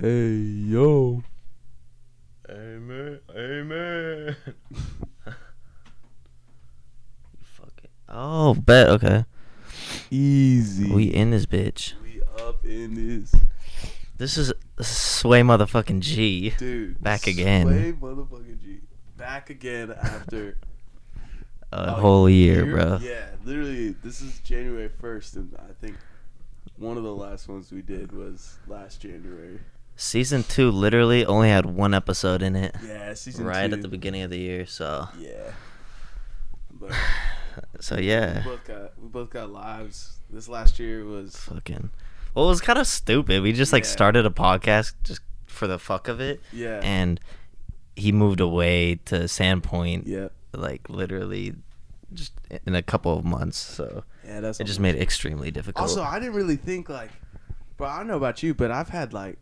Hey yo. Amen. Amen. Fucking. Oh, bet. Okay. Easy. We in this bitch. We up in this. This is Sway motherfucking G. Dude. Back again. Sway motherfucking G. Back again after A a whole year, bro. Yeah, literally this is January first and I think one of the last ones we did was last January. Season two literally only had one episode in it. Yeah, season right two. at the beginning of the year. So, Yeah. But so we yeah. both got we both got lives. This last year was Fucking. Well, it was kind of stupid. We just like Yeah. started a podcast just for the fuck of it, yeah. and he moved away to Sandpoint. yeah. like literally just in a couple of months so Yeah, that's it just made it extremely difficult Also, I didn't really think like, bro. I don't know about you, but I've had like,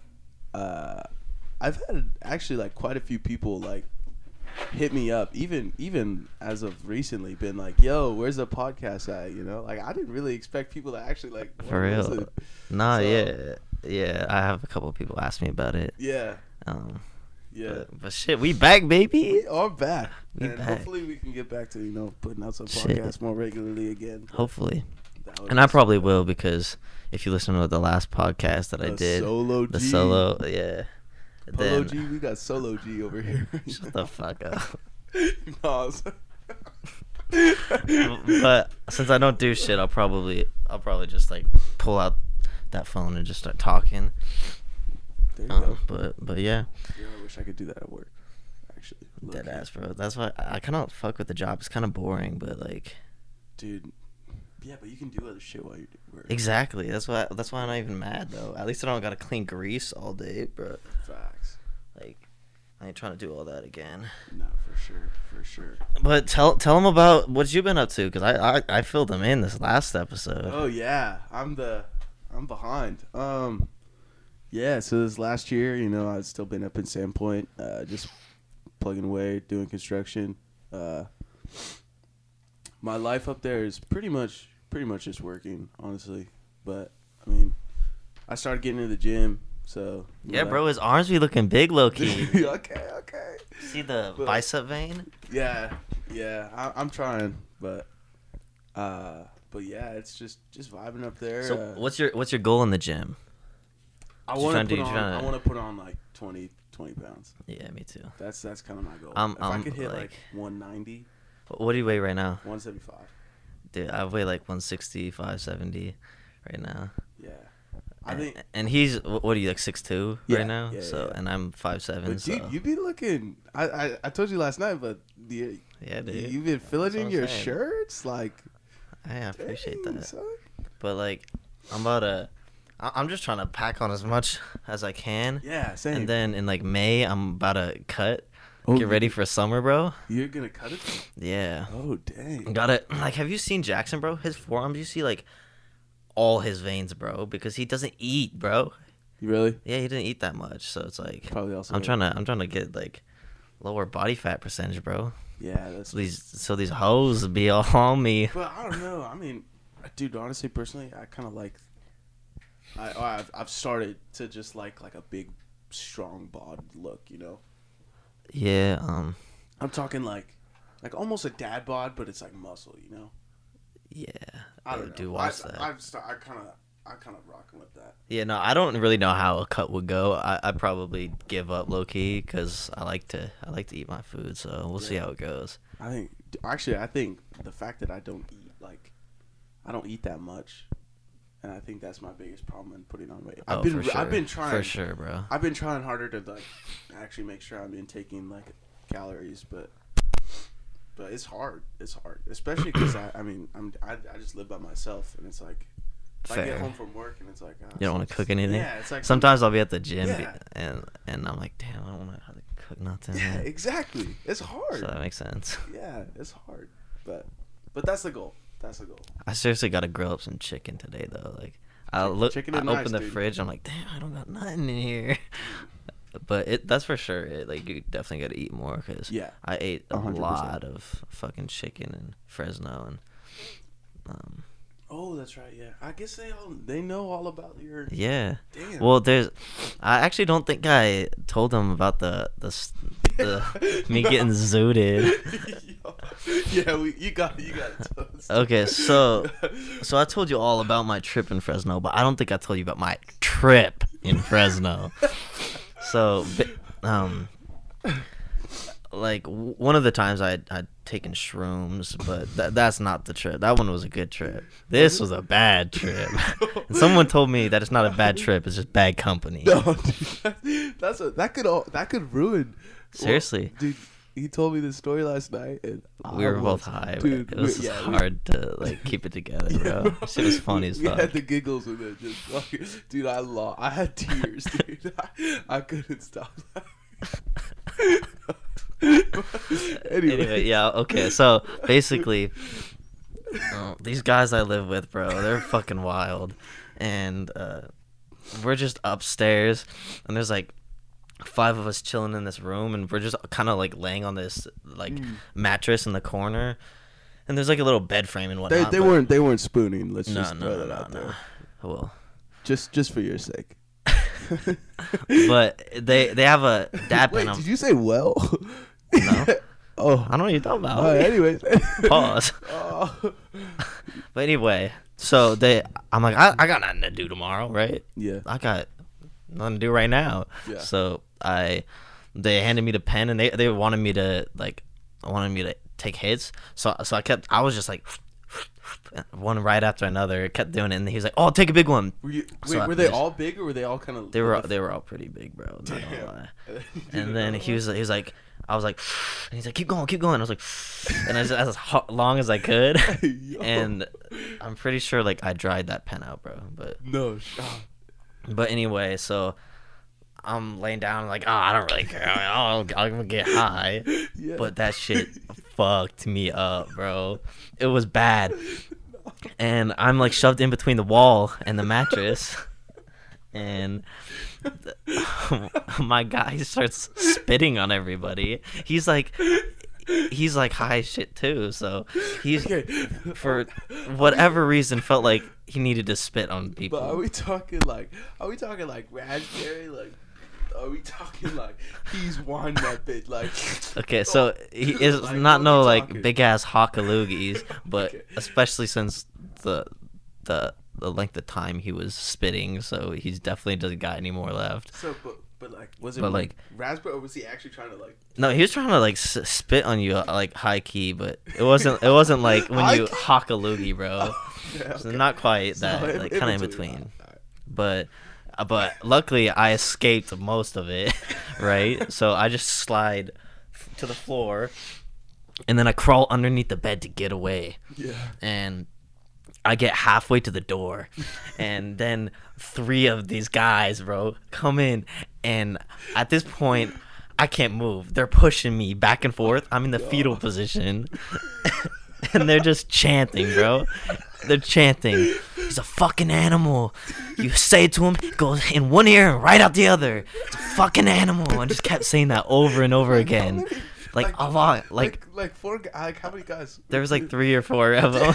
uh, I've had actually like quite a few people like hit me up, even even as of recently, been like, "Yo, where's the podcast at?" You know, like I didn't really expect people to actually like for real listen. nah So- yeah yeah i have a couple of people ask me about it Yeah, um yeah. but, but shit we back baby We are back, We and back. hopefully we can get back to you know putting out some Shit. podcasts more regularly again. hopefully and i probably will because if you listen to the last podcast that i did solo the G. solo yeah Polo then G, we got solo G over here. shut the fuck up no, but since i don't do shit i'll probably i'll probably just like pull out that phone and just start talking there you um, go. but but yeah Yeah, I wish I could do that at work. Actually, Dead ass, bro. That's why I, I kind of fuck with the job. It's kind of boring, but like dude. Yeah, but you can do other shit while you're doing work. exactly. That's why. That's why I'm not even mad though. At least I don't gotta clean grease all day, bro. Facts. Like I ain't trying to do all that again. No, for sure, for sure. But tell tell them about what you've been up to, cause I I, I filled them in this last episode. Oh yeah, I'm the, I'm behind. Um, yeah. So this last year, you know, I've still been up in Sandpoint, uh, just plugging away, doing construction. Uh, my life up there is pretty much, pretty much just working, honestly. But I mean, I started getting into the gym, so yeah, bro. His arms be looking big, low key. okay, okay. See the But- bicep vein? Yeah, yeah, I, I'm trying, but uh, but yeah, it's just just vibing up there. So uh, what's your what's your goal in the gym? I want to to put on. Trying I want to put on like 20, 20 pounds. Yeah, me too. That's that's kind of my goal. Um, if I um, could hit like, like- 190, What do you weigh right now? 175. Dude, I weigh like 165, 70 right now. Yeah, I and, think. and he's what are you like six two Yeah, right now? yeah, so yeah. and I'm five seven. But So dude, you be looking. I, I I told you last night, but the, yeah, dude. you've been in your saying. shirts like. I appreciate dang, that. son. But like, I'm about to. I- I'm just trying to pack on as much as I can. Yeah, same. And then in like May, I'm about to cut. Oh, Get ready for summer, bro. You're gonna cut it. Yeah. Oh dang. Got it. Like, have you seen Jackson, bro? His forearms, you see like all his veins, bro, because he doesn't eat, bro. You really? Yeah, he didn't eat that much, so it's like Probably also. I'm trying to I'm trying to get like lower body fat percentage, bro. Yeah, that's. So these so these hoes be all on me. But I don't know. I mean, dude, honestly, personally, I kind of like. I I've, I've started to just like like a big, strong bod look. You know, Yeah, um, I'm talking like, like almost a dad bod, but it's like muscle. You know. yeah. I don't know. do watch I, that. I've sta- I kind of I kind of rocking with that. Yeah, no, I don't really know how a cut would go. I I probably give up low key because I like to I like to eat my food. So we'll see how it goes. I think actually I think the fact that I don't eat like, I don't eat that much, and I think that's my biggest problem in putting on weight. Oh, I've oh, been sure. I've been trying for sure, bro. I've been trying harder to like actually make sure I'm intaking like calories, but but it's hard. It's hard, especially because I, I mean I'm I, I just live by myself, and it's like if I get home from work and it's like oh, You don't want to ah, cook anything. Yeah, it's like Sometimes I'll be at the gym Yeah. and and I'm like, damn, I don't want to cook nothing. Yeah, exactly. It's hard. so that makes sense. Yeah, it's hard, but but that's the goal. That's the goal. I seriously got to grill up some chicken today though. Like I look, chicken I open nice, the dude. fridge. I'm like, damn, I don't got nothing in here. but it that's for sure. It like you definitely got to eat more because Yeah. I ate a 100%. lot of fucking chicken in Fresno and um Oh, that's right. Yeah, I guess they all they know all about your. Yeah. Damn. Well, there's. I actually don't think I told them about the the, the me No. getting zooted. yeah, we, you got you got. Okay, so so I told you all about my trip in Fresno, but I don't think I told you about my trip in Fresno. so, um, like one of the times I I'd taken shrooms, but that that's not the trip. That one was a good trip. This was a bad trip. someone told me that it's not a bad trip; it's just bad company. No, dude, that's a, that could all that could ruin. Seriously. dude. He told me this story last night, and We were both high. Dude, it was we- yeah, we- hard to like keep it together, bro. Shit was funny as fuck. we had the giggles with it, just fucking, dude. I lost. I had tears, dude. I, I couldn't stop. anyway, anyway, yeah, okay. So basically, uh, these guys I live with, bro, they're fucking wild, and uh, we're just upstairs, and there's like five of us chilling in this room, and we're just kind of like laying on this like Mm. mattress in the corner, and there's like a little bed frame and they whatnot. they but- weren't they weren't spooning. Let's No, just no, throw no, that out there, Well, just just for your sake. but they they have a dad Wait, did you say well? No. oh. I don't know what you're talking about. Uh, anyways. Pause. Oh. But anyway, so they, I'm like, I, I got nothing to do tomorrow, right? Yeah. I got nothing to do right now. Yeah. So I, they handed me the pen and they, they wanted me to like, wanted me to take hits. So so I kept, I was just like, one right after another, kept doing it, and he was like, "Oh, take a big one." Were, you, So wait, I were they all big or were they all kind of? They were they were all pretty big, bro. Not gonna lie. And then he was he was like, I was like, and he's like, keep going, keep going. I was like, and I just as long as I could, and I'm pretty sure like I dried that pen out, bro. But no but anyway, so I'm laying down like, oh, I don't really care. I'll, I'm gonna get high. Yeah. But that shit fucked me up, bro. It was bad. And I'm like shoved in between the wall and the mattress. And my guy starts spitting on everybody. He's like, he's like high shit too. So he's Okay. for whatever reason felt like he needed to spit on people. But are we talking like? Are we talking like raspberry? Like, are we talking like he's wine that bit? Like, Okay, so he is Like, not no like talking? big ass hockaloogies, but Okay. especially since the the the length of time he was spitting, so he's definitely doesn't got any more left. So, but but like, was it But, like like- raspberry, or was he actually trying to like? No, he was trying to like s- spit on you uh, like high key, but it wasn't it wasn't like when you High-key? hockaloogie, bro. Yeah, So not quite So, that, in- like in kind of in between. Alright. But uh, but luckily I escaped most of it, right? so I just slide to the floor, and then I crawl underneath the bed to get away. Yeah. and I get halfway to the door, and then three of these guys, bro, come in, and at this point, I can't move. They're pushing me back and forth. I'm in the fetal position, and they're just chanting, bro. They're chanting. He's a fucking animal. You say it to him, it goes in one ear and right out the other. It's a fucking animal. And just kept saying that over and over again. Many- Like a lot. Like like like four like how many guys? there was like three or four of them.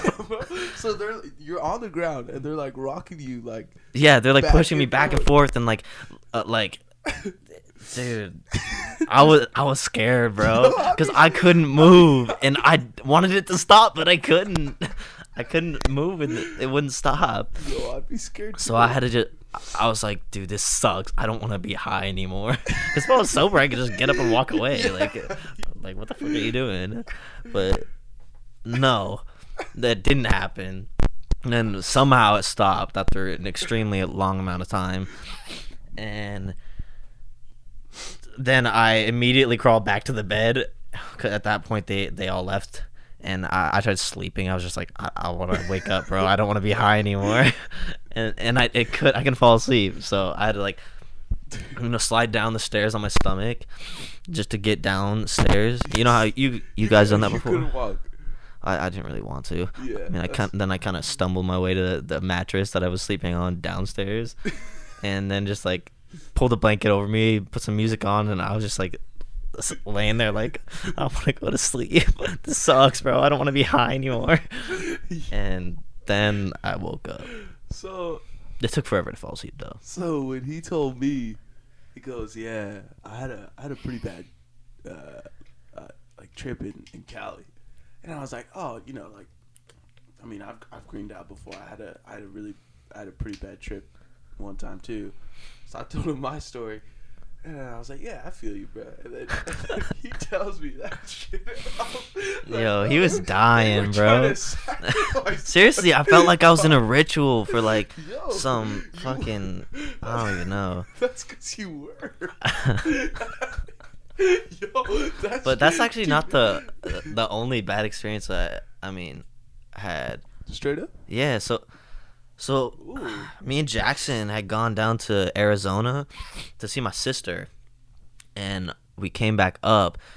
so they're you're on the ground and they're like rocking you like Yeah, they're like pushing me back and forth. and like, uh, like, dude, I was I was scared, bro, because I couldn't move and I wanted it to stop, but I couldn't. I couldn't move and it- it wouldn't stop. yo I'd be scared. So I had to just. I was like, dude, this sucks. I don't want to be high anymore. Because if I was sober, I could just get up and walk away. Like, like what the fuck are you doing? But no, that didn't happen. And then somehow it stopped after an extremely long amount of time. And then I immediately crawled back to the bed. 'cause at that point, they, they all left. And I, I tried sleeping. I was just like, I, I want to wake up, bro. I don't want to be high anymore. and and I it could I can fall asleep. So I had to like you know slide down the stairs on my stomach just to get downstairs. You know how you you guys done that before? couldn't walk. I, I didn't really want to. Yeah, I mean, I kind then I kind of stumbled my way to the, the mattress that I was sleeping on downstairs, and then just like pulled a blanket over me, put some music on, and I was just like laying there like I want to go to sleep. this sucks, bro. I don't want to be high anymore. And then I woke up. So It took forever to fall asleep though. so when he told me, he goes, "Yeah, I had a I had a pretty bad uh, uh, like trip in, in Cali," and I was like, "Oh, you know, like, I mean, I've I've greened out before. I had a I had a really I had a pretty bad trip one time too." So I told him my story. And I was like, "Yeah, I feel you, bro." And then he tells me that shit. Like, Yo, he oh, was "Oh, dying, bro." trying to sacrifice Seriously, I felt like I was in a ritual for like Yo, some fucking I don't even know. That's because you were. Yo, that's But that's actually not the the only bad experience I I mean had. straight up. Yeah, so so Ooh. me and Jackson had gone down to Arizona to see my sister, and we came back up.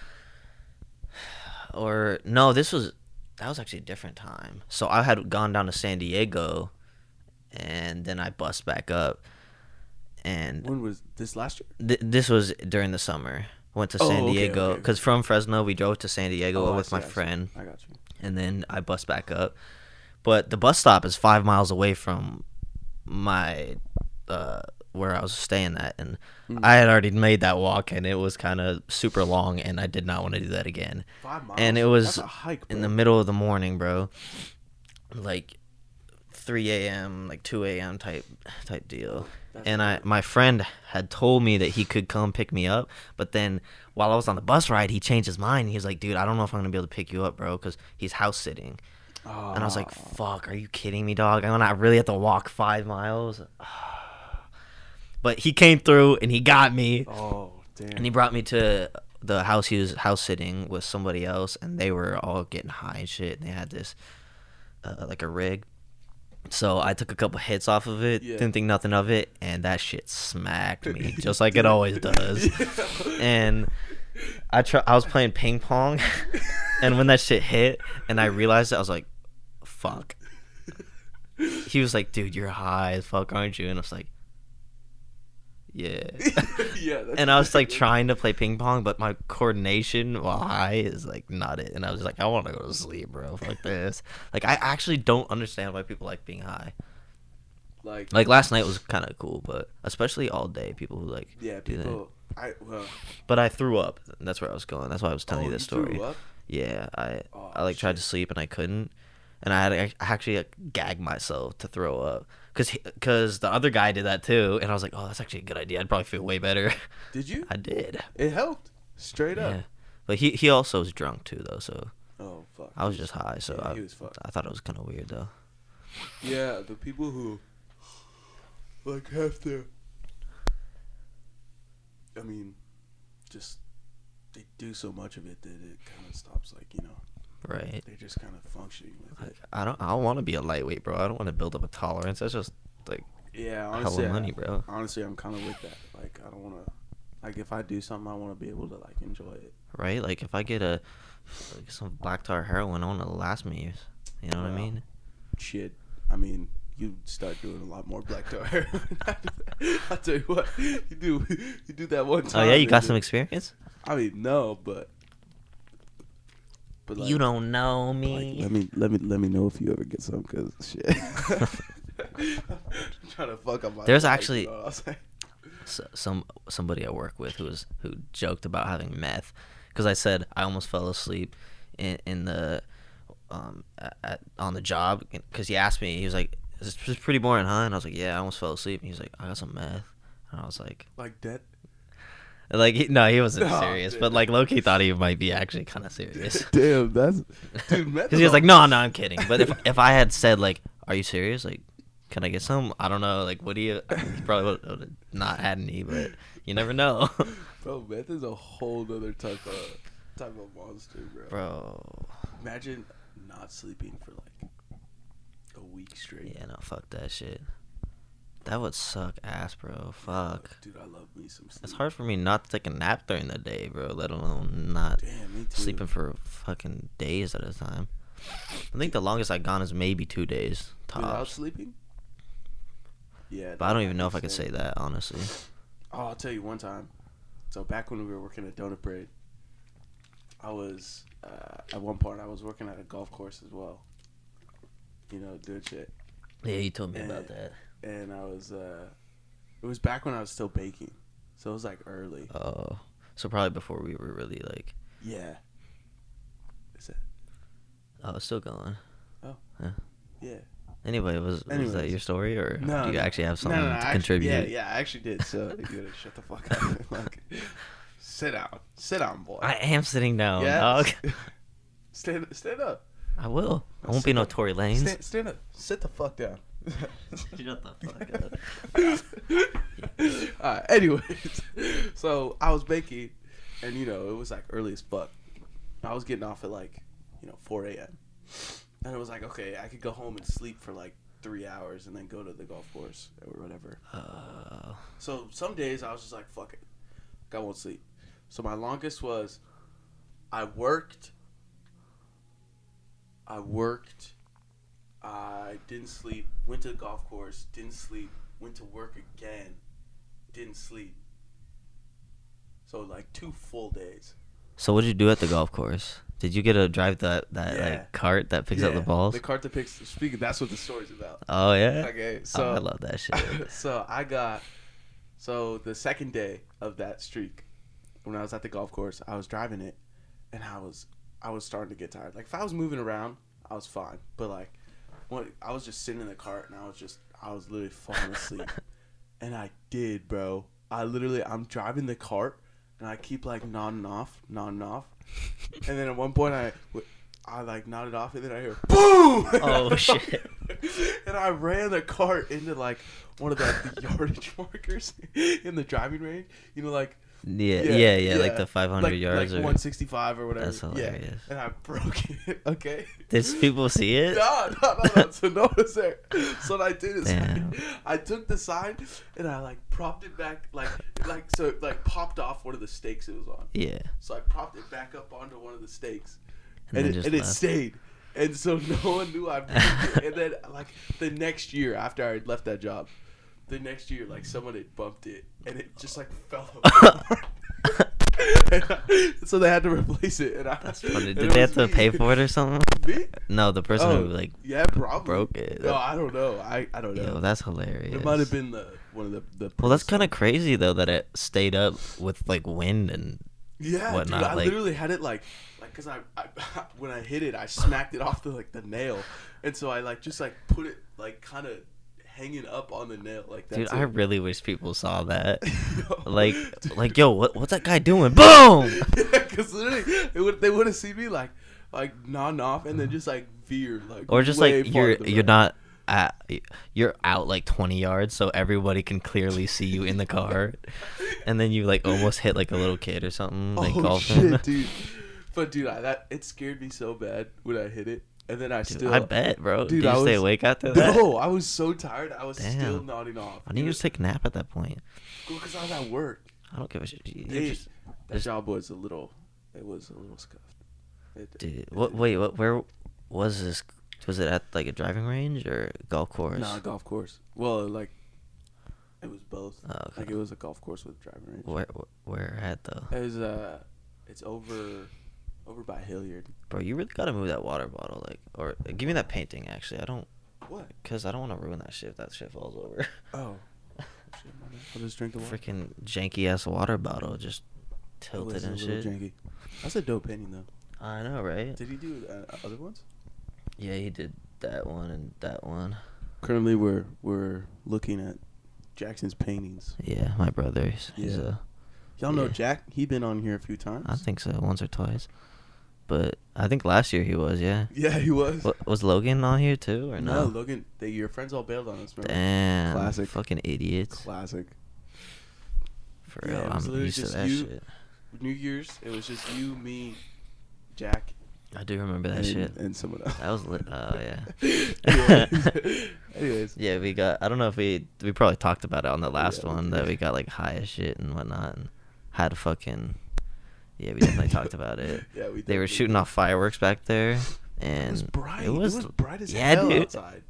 Or no, this was that was actually a different time. So I had gone down to San Diego, and then I bust back up, and When was this last year? th- this was during the summer. Went to Oh, San Diego okay, okay. because from Fresno we drove to San Diego Oh, with see, my friend I got you. and then I bus back up. But the bus stop is five miles away from my uh, where I was staying at, and Mm. I had already made that walk, and it was kind of super long, and I did not want to do that again. Five miles. And it was hike, in the middle of the morning, bro, like 3 a.m., like 2 a.m. type type deal. That's And I, my friend had told me that he could come pick me up, but then while I was on the bus ride, he changed his mind. He was like, "Dude, I don't know if I'm gonna be able to pick you up, bro, because he's house sitting." And I was like, Oh. "Fuck, are you kidding me, dog? I'm gonna really have to walk five miles." But he came through and he got me, Oh, damn. and he brought me to the house he was house sitting with somebody else, and they were all getting high and shit. And they had this uh, like a rig. So I took a couple hits off of it, Yeah. didn't think nothing of it, and that shit smacked me just like it always does. And I try, I was playing ping pong, and when that shit hit, and I realized it, I was like, "Fuck." He was like, "Dude, you're high as fuck, aren't you?" And I was like, "Yeah." yeah. And I was like trying to play ping pong, but my coordination while high is like not it. And I was like, I want to go to sleep, bro. Fuck this. Like I actually don't understand why people like being high. like, Like last night was kind of cool, but especially all day, people who like yeah, do that. people. I well. But I threw up. That's where I was going. That's why I was telling oh, you this threw story. Yeah, I Oh, I like tried to sleep and I couldn't, and I had to, I actually like, gag myself to throw up. Cause, cause the other guy did that too, and I was like, oh, that's actually a good idea. I'd probably feel way better. Did you? I did. It helped. Straight up. Yeah, but he he also was drunk too though, so Oh fuck. I was just high. So Yeah, I, he was fucked. I thought it was kind of weird though. Yeah, the people who like have to. I mean, just they do so much of it that it kind of stops. Like you know, Right. they're just kind of functioning with it. I don't I don't want to be a lightweight, bro. I don't want to build up a tolerance. That's just like Yeah, hella honestly, money, I, bro. honestly, I'm kind of with that. Like, I don't want to. Like, if I do something, I want to be able to like enjoy it. right. Like if I get a like some black tar heroin, I want to last me. You know what I mean? Shit, I mean, you start doing a lot more black tar heroin. I tell you what, you do you do that one time. Oh yeah, you got some experience. I mean, no, but. But you don't know Like, me. let me let me let me know if you ever get some, cause shit. I'm trying to fuck up my. There's life, actually- you know what I'm saying? S some somebody I work with who was who joked about having meth because I said I almost fell asleep in in the um at, at, on the job because he asked me he was like it's pretty boring huh and I was like yeah I almost fell asleep and he was like I got some meth and I was like like that. Like he, no he wasn't Oh, serious dude. but like Loki thought he might be actually kind of serious Damn, that's dude. because he was like no no I'm kidding but if if I had said like are you serious like can I get some I don't know like would he he probably would have not had any but you never know. Bro, meth is a whole other type of type of monster, bro. Bro. Imagine not sleeping for like a week straight. Yeah, no, fuck that shit. That would suck ass, bro. Fuck. Dude, I love me some sleep. It's hard for me not to take a nap during the day, bro, let alone not Damn, sleeping for fucking days at a time. I think the longest I've gone is maybe two days Tops. without sleeping. Yeah, But I don't even know if I could say that, honestly. Oh, I'll tell you one time. So back when we were working at Donut Bread, I was uh, at one point I was working at a golf course as well, you know, doing shit. Yeah, you told me about Eh. that. And I was, uh, it was back when I was still baking. So it was like early. Oh, so probably before we were really like, Yeah. Is it? oh, it's still going. Oh. Yeah. Anyway, was was that your story, or No, do you actually have something no, no, to actually- contribute? Yeah, yeah, I actually did. So you shut the fuck up. like, sit down. Sit down, boy. I am sitting down, yeah. dog. stand, stand up. I will. I won't be no Tory Lanez. Stand, stand up. Sit the fuck down. Shut the fuck up. Alright, anyways. So I was baking and you know, it was like early as fuck. I was getting off at like, you know, four AM. And it was like, okay, I could go home and sleep for like three hours and then go to the golf course or whatever. Uh, So some days I was just like, fuck it. I won't sleep. So my longest was I worked. I worked. I didn't sleep. Went to the golf course. Didn't sleep. Went to work again. Didn't sleep. So like two full days. so what did you do at the golf course? Did you get to drive that that Yeah. like cart that picks up the Yeah, balls? The cart that picks. Speaking, that's what the story's about. oh yeah. Okay, Oh, so I love that shit. so I got so the second day of that streak, when I was at the golf course, I was driving it, and I was I was starting to get tired. Like if I was moving around, I was fine, but like I was just sitting in the cart and I was just I was literally falling asleep, and I did, bro. I literally I'm driving the cart and I keep like nodding off, nodding off, and then at one point I. I like nodded off and then I hear boom. Oh, shit. and I ran the cart into like one of the, the yardage markers in the driving range. You know, like yeah, yeah, yeah, like the 500 like, yards like or 165 or whatever. That's hilarious. Yeah, and I broke it. Okay. Did people see it? No, no, no, no. So no there. So what I did is I, I took the sign and I like propped it back, like like so it, like popped off one of the stakes it was on. Yeah. So I propped it back up onto one of the stakes, And and, it, and it stayed. And so no one knew I broke it. And then like the next year after I had left that job, the next year like someone had bumped it and it just like fell apart. I- so they had to replace it. And I, That's funny. Did they have to me. pay for it or something? Me? No, the person Oh, who like yeah, probably broke it. No, I don't know. I, I don't know. Yo, that's hilarious. it might have been the one of the the. Well, that's kind of crazy though that it stayed up with like wind and Yeah, whatnot, dude. I like- literally had it like, like, cause I, I, when I hit it, I smacked it off the like the nail, and so I like just like put it like kind of hanging up on the nail like that. dude, I really wish people saw that. Like, like, yo, what, what's that guy doing? Boom! yeah, cause literally they would they would have seen me like like nodding off and then just like veer like Or just like you're you're not at you're out like 20 yards, so everybody can clearly see you in the car, and then you like almost hit like a little kid or something like oh golfing. shit, dude. But dude, I, that it scared me so bad when I hit it, and then I Dude, still I bet, bro. Dude, Did you I stay was- awake after that? No, I was so tired. I was still Damn. nodding off. Why didn't you just take a nap at that point? Because I was at work. I don't give a shit. They- just- that just- job was a little. It was a little scuffed. It- dude, it- what? Wait, what? Where was this? Was it at like a driving range or golf course? Nah, golf course. Well, like, it was both. Oh, okay. Like it was a golf course with driving range. Where? Where at though? It was uh, it's over, over by Hilliard. Bro, you really gotta move that water bottle, like, or uh, give me that painting. Actually, I don't, What? cause I don't want to ruin that shit. If that shit falls over. Oh. Shit. I'll just drink the water. Freaking janky ass water bottle, just tilted and shit. janky. That's a dope painting though. I know, right? Did he do uh, other ones? Yeah, he did that one and that one. Currently, we're we're looking at Jackson's paintings. Yeah, my brother's. He's Yeah. a, Y'all know Yeah. Jack? He been on here a few times. I think so, once or twice. But I think last year he was, yeah. Yeah, he was. Wa- was Logan on here too, or no, no? Logan, they, your friends all bailed on us. Remember? Damn, Classic. fucking idiots. Classic. For real, it was I'm literally used to that you- shit. New Year's, it was just you, me, Jack, I do remember that and, shit. and someone else. That was lit. Oh yeah. Anyways. Anyways. Yeah, we got. I don't know if we we probably talked about it on the last Yeah, we one that we got like high as shit and whatnot and had a fucking. Yeah, we definitely talked about it. Yeah, we They were shooting off fireworks back there, and It was bright. It was, bright as yeah, hell dude. outside.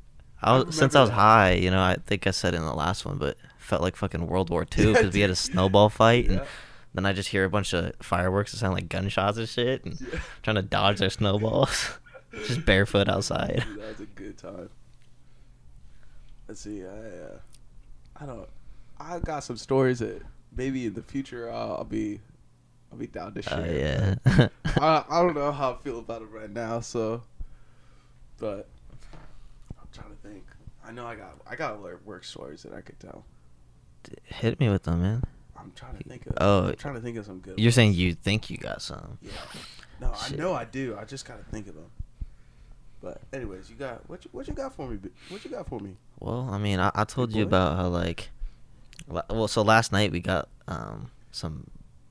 I I since I was that. high, you know, I think I said in the last one, but felt like fucking World War II Yeah, because we had a snowball fight, and Yeah. then I just hear a bunch of fireworks that sound like gunshots and shit, and Yeah. trying to dodge their snowballs. Just barefoot outside. Dude, that was a good time. Let's see. I uh, I don't. I got some stories that maybe in the future I'll, I'll be I'll be down to share. Oh yeah. I I don't know how I feel about it right now. So, but I'm trying to think. I know I got I got like work stories that I could tell. Hit me with them, man. I'm trying to think of. Oh. I'm trying to think of some good. You're ones. saying you think you got some. Yeah. No, I know I do. I just gotta think of them. But anyways, you got what? You, what you got for me? What you got for me? Well, I mean, I, I told you about how like, well, so last night we got um some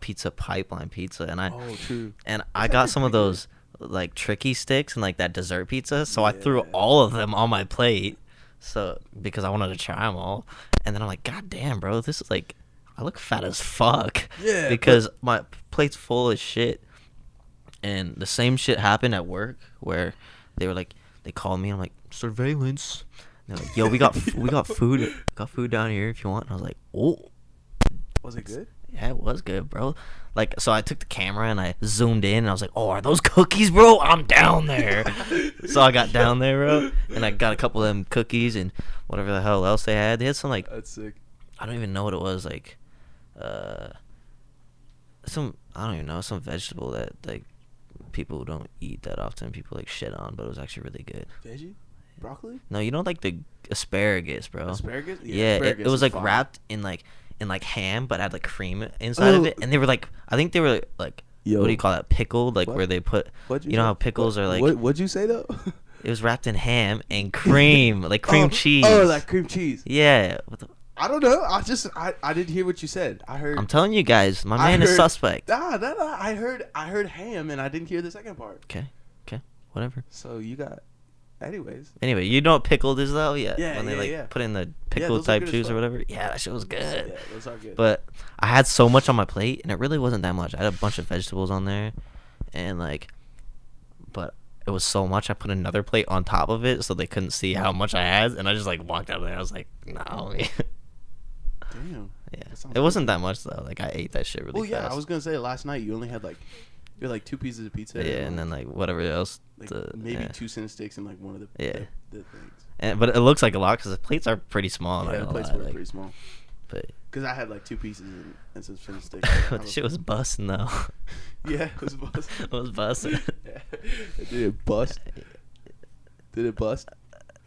pizza pipeline pizza, and I oh, true. and I got some of those like tricky sticks and like that dessert pizza. So I threw all of them on my plate, so because I wanted to try them all, and then I'm like, God damn, bro, this is like, I look fat as fuck. Yeah, but- because my plate's full of shit, and the same shit happened at work where they were like, they called me. I'm like, surveillance. And they're like, Yo, we got f- we got food, got food down here if you want. And I was like, Oh, Was it good? Yeah, it was good, bro. Like, so I took the camera and I zoomed in and I was like, oh, are those cookies, bro? I'm down there. so I got down there, bro, and I got a couple of them cookies and whatever the hell else they had. They had some like That's sick. I don't even know what it was, like, uh, some I don't even know some vegetable that like people don't eat that often. People like shit on, but it was actually really good. Veggie, broccoli, No, you don't like the asparagus, bro. asparagus. Yeah, it, asparagus it was like fire. wrapped in like in like ham, but had like cream inside of Oh. it, and they were like, I think they were like, Yo. what do you call that? Pickled, like What? where they put, What'd you know how pickles are like, What, what'd you say though? it was wrapped in ham and cream, like oh. cream Oh, cheese. Oh, like cream cheese. yeah. The, I don't know. I just I, I didn't hear what you said. I heard. I'm telling you guys, my I man is suspect. Nah, nah, nah. I heard I heard ham and I didn't hear the second part. Okay, okay, whatever. So you got. Anyways. Anyway, you know what pickled is though? Yeah. Yeah, When they yeah, like yeah. put in the Yeah, pickle type juice or whatever. Yeah, that shit was good. Yeah, those are good. But I had so much on my plate, and it really wasn't that much. I had a bunch of vegetables on there, and like, but it was so much. I put another plate on top of it so they couldn't see how much I had, and I just like walked out of there. I was like, no. Damn. Sounds it wasn't that much though. Like I ate that shit really Well, yeah, fast. I was gonna say last night you only had like you had like two pieces of pizza. yeah, and then like whatever else. like the, maybe yeah. two center sticks and like one of the Yeah. the, the things. And, but it looks like a lot because the plates are pretty small. Yeah, the plates lie, were like, pretty small. But Cause I had like two pieces and, and some center sticks. but the shit was busting though. Yeah, it was busting. it was busting. Yeah. Did it bust? Did it bust?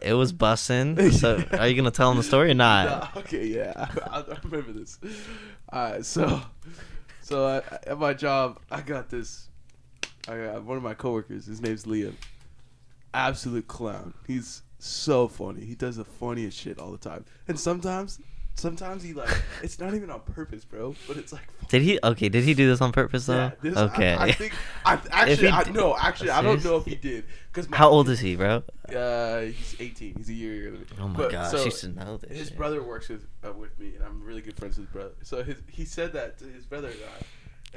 It was busting. So are you gonna tell them the story or not? Nah, okay, yeah, I, I remember this. All right, so, so I, at my job, I got this. I got one of my coworkers. His name's Liam. Absolute clown. He's so funny. He does the funniest shit all the time. And sometimes, sometimes he like it's not even on purpose, bro. But it's like. Did he? Okay, did he do this on purpose though? Yeah, this, okay. I, I think. I actually, I, no, actually, I don't know if he did. Cause How old is he, bro? Uh, he's 18. He's a year younger than me. Oh my But, gosh, so, you should know this. his shit. brother works with uh, with me, and I'm really good friends with his brother. So his he said that to his brother and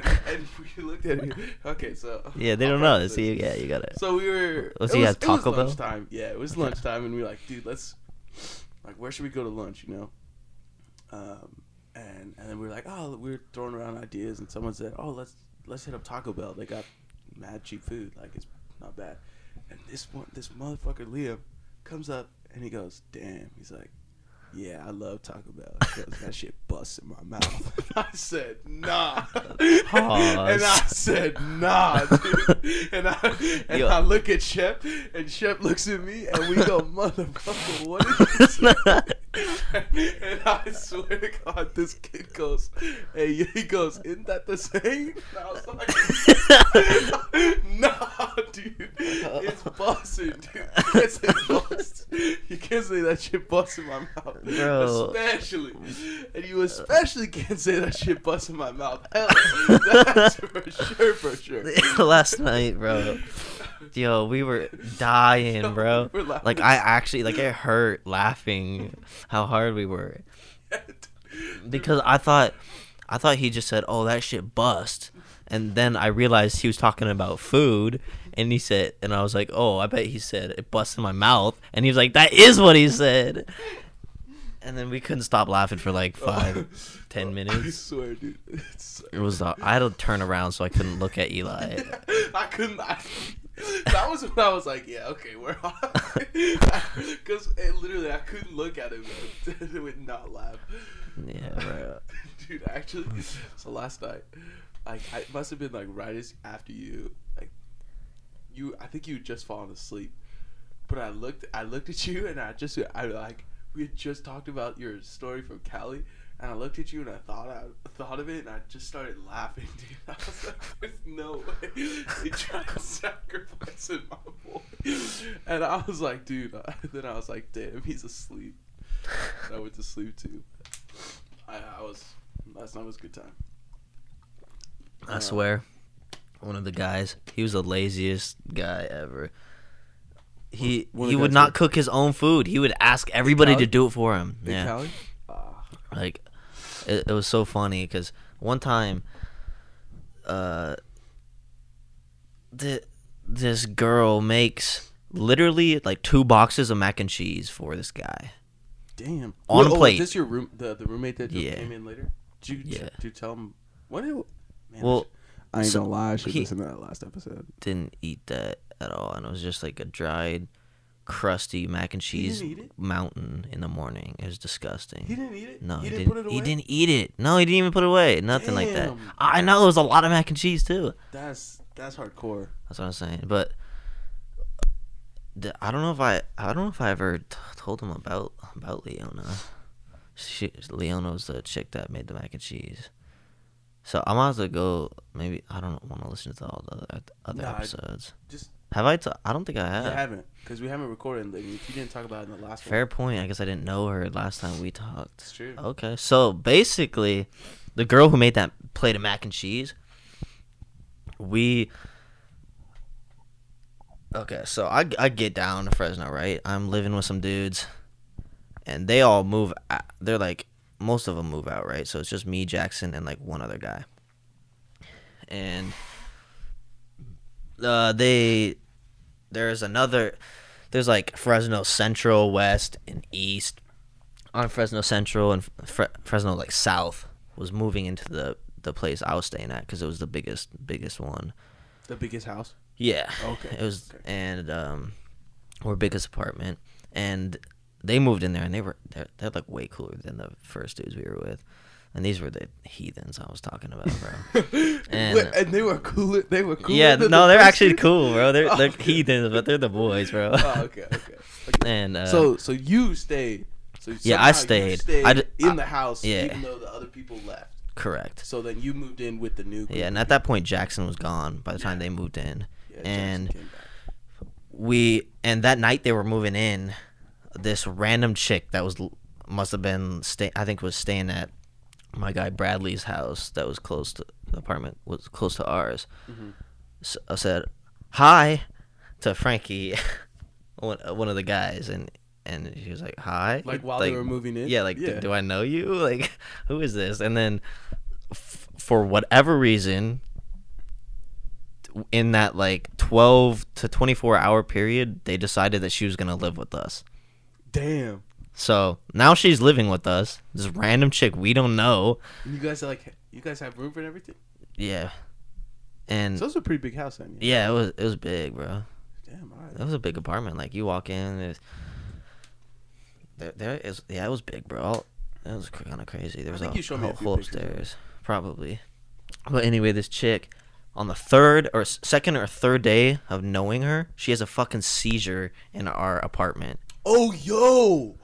I, and, and we looked at him. Okay, so Yeah, they I'll don't know. See, yeah, you got it. So we were. Was it he was, at Taco Bell? lunchtime. Yeah, it was Okay. lunchtime, and we were like, dude, let's like, where should we go to lunch? You know. Um, and and then we were like, oh, we were throwing around ideas, and someone said, oh, let's let's hit up Taco Bell. They got mad cheap food. Like it's not bad. And this one, this motherfucker Liam comes up and he goes, damn. He's like. Yeah, I love Taco Bell that shit busts in my mouth. I said, nah. and I said, nah, dude. And I and Yo. I look at Shep, and Shep looks at me, and we go, motherfucker, what you say? And I swear to God, this kid goes, hey, he goes, isn't that the same? And I was like, nah, dude, it's busting, dude. It's can't bust. You can't say that shit busts in my mouth. Bro. Especially. And you especially can't say that shit busts in my mouth. Hell, that's for sure, for sure. Last night, bro. Yo, we were dying, bro. We were. Like I actually, like it hurt laughing how hard we were because I thought, I thought he just said, "Oh, that shit bust," and then I realized he was talking about food, and he said, and I was like, "Oh, I bet he said it bust in my mouth," and he was like, "That is what he said," and then we couldn't stop laughing for like five, ten I minutes. I swear, dude. It's, It was uh, I had to turn around so I couldn't look at Eli. I couldn't. I, that was when I was like, yeah, okay, we're on. Because literally, I couldn't look at him and would not laugh. Yeah, bro. Dude, actually, so last night, like, I it must have been like right as after you, like, you, I think you had just fallen asleep. But I looked, I looked at you, and I just, I like, we had just talked about your story from Cali, and I looked at you and I thought I thought of it and I just started laughing, dude. I was like, "There's no way they tried sacrificing my boy," and I was like, "Dude." Uh, then I was like, "Damn, he's asleep." And I went to sleep too. I, I was last night was a good time. I swear, one of the guys, he was the laziest guy ever. He One he would not cook his own food. He would ask everybody to do it for him. Big yeah, Cali? Ah, like it, it was so funny because one time, uh, the this girl makes literally like two boxes of mac and cheese for this guy. damn. On a Wait, oh, plate. Is this your room? The the roommate that Yeah. came in later? Did you, Yeah. Did you tell him what? Did, man, Well, I ain't so gonna lie. I should he- listen to that last episode. Didn't eat that at all, and it was just like a dried, crusty mac and cheese mountain in the morning. It was disgusting. He didn't eat it. No, he, didn't, didn't. put it away. He didn't eat it. No, he didn't even put it away. Nothing like that. I know it was a lot of mac and cheese too. That's that's hardcore. That's what I'm saying. But I don't know if I. I don't know if I ever t- told him about about Leona. She, Leona was the chick that made the mac and cheese. So I might have to go. Maybe I don't want to listen to all the other, other Nah, I- episodes. Just Have I? T- I don't think I have. I haven't because we haven't recorded. And if you didn't talk about it in the last Fair one, point. I guess I didn't know her last time we talked. it's true. Okay, so basically, the girl who made that plate of mac and cheese, we. Okay, so I, I get down to Fresno, right? I'm living with some dudes, and they all move. o- They're like most of them move out, right? So it's just me, Jackson, and like one other guy. And uh, they there's another there's like Fresno Central, West, and East on Fresno Central and Fre- Fresno like South was moving into the the place I was staying at because it was the biggest biggest one. The biggest house. Yeah. Okay, It was okay. and um, or biggest apartment, and they moved in there and they were they're, they're like way cooler than the first dudes we were with, and these were the heathens I was talking about, bro. And- and, they were cool. They were cool. yeah, no, the they're actually cool, bro. They're Oh, they're okay. heathens, but they're the boys, bro. Oh, okay, okay. okay. and uh, so, so you stayed. So Yeah, I you stayed. I d- in the house, yeah. even though the other people left. correct. So then you moved in with the new. Group Yeah, and at that point Jackson was gone by the time Yeah. they moved in. Yeah, and Jackson came back. we and that night they were moving in this random chick that was must have been stay I think was staying at my guy Bradley's house that was close to the apartment was close to ours. Mhm. So I said hi to Frankie, one, uh, one of the guys, and and he was like hi, Like while they were moving in. yeah, like "Do- Do, I know you? Like who is this? And then f- for whatever reason in that like 12 to 24 hour period they decided that she was going to live with us. Damn. So, now she's living with us. This random chick we don't know. You guys are like, you guys have room and everything. Yeah. And So it's a pretty big house then. yeah, it was it was big, bro. Damn. All right. It was a big apartment. Like you walk in, there's there there is yeah, it was big, bro. That was kind of crazy. There was think a you showed me a whole, whole upstairs, probably. But anyway, this chick on the third or second or third day of knowing her, she has a fucking seizure in our apartment. Oh, yo,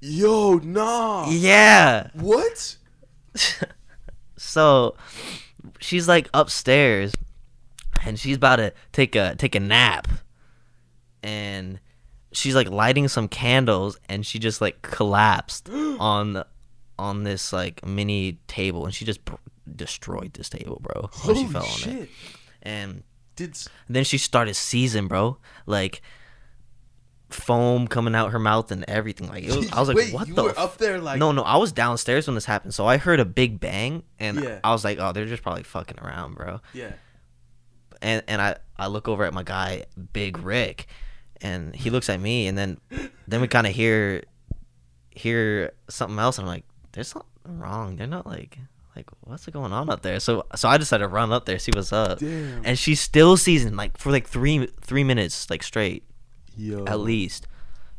yo, nah. Yeah. What? so she's like upstairs and she's about to take a take a nap and she's like lighting some candles and she just like collapsed on the, on this like mini table and she just destroyed this table bro Holy she fell on shit. it and Did then she started seizing bro like foam coming out her mouth and everything like it was, i was like Wait, what you the were f- up there like no, no, I was downstairs when this happened, so I heard a big bang, and Yeah. I was like, "Oh, they're just probably fucking around, bro." Yeah. And and I I look over at my guy, Big Rick, and he looks at me, and then then we kind of hear hear something else, and I'm like, "There's something wrong. They're not like like what's going on up there? So so I decided to run up there, see what's up. Damn. And she's still seasoned like for like three three minutes like straight Yo. at least.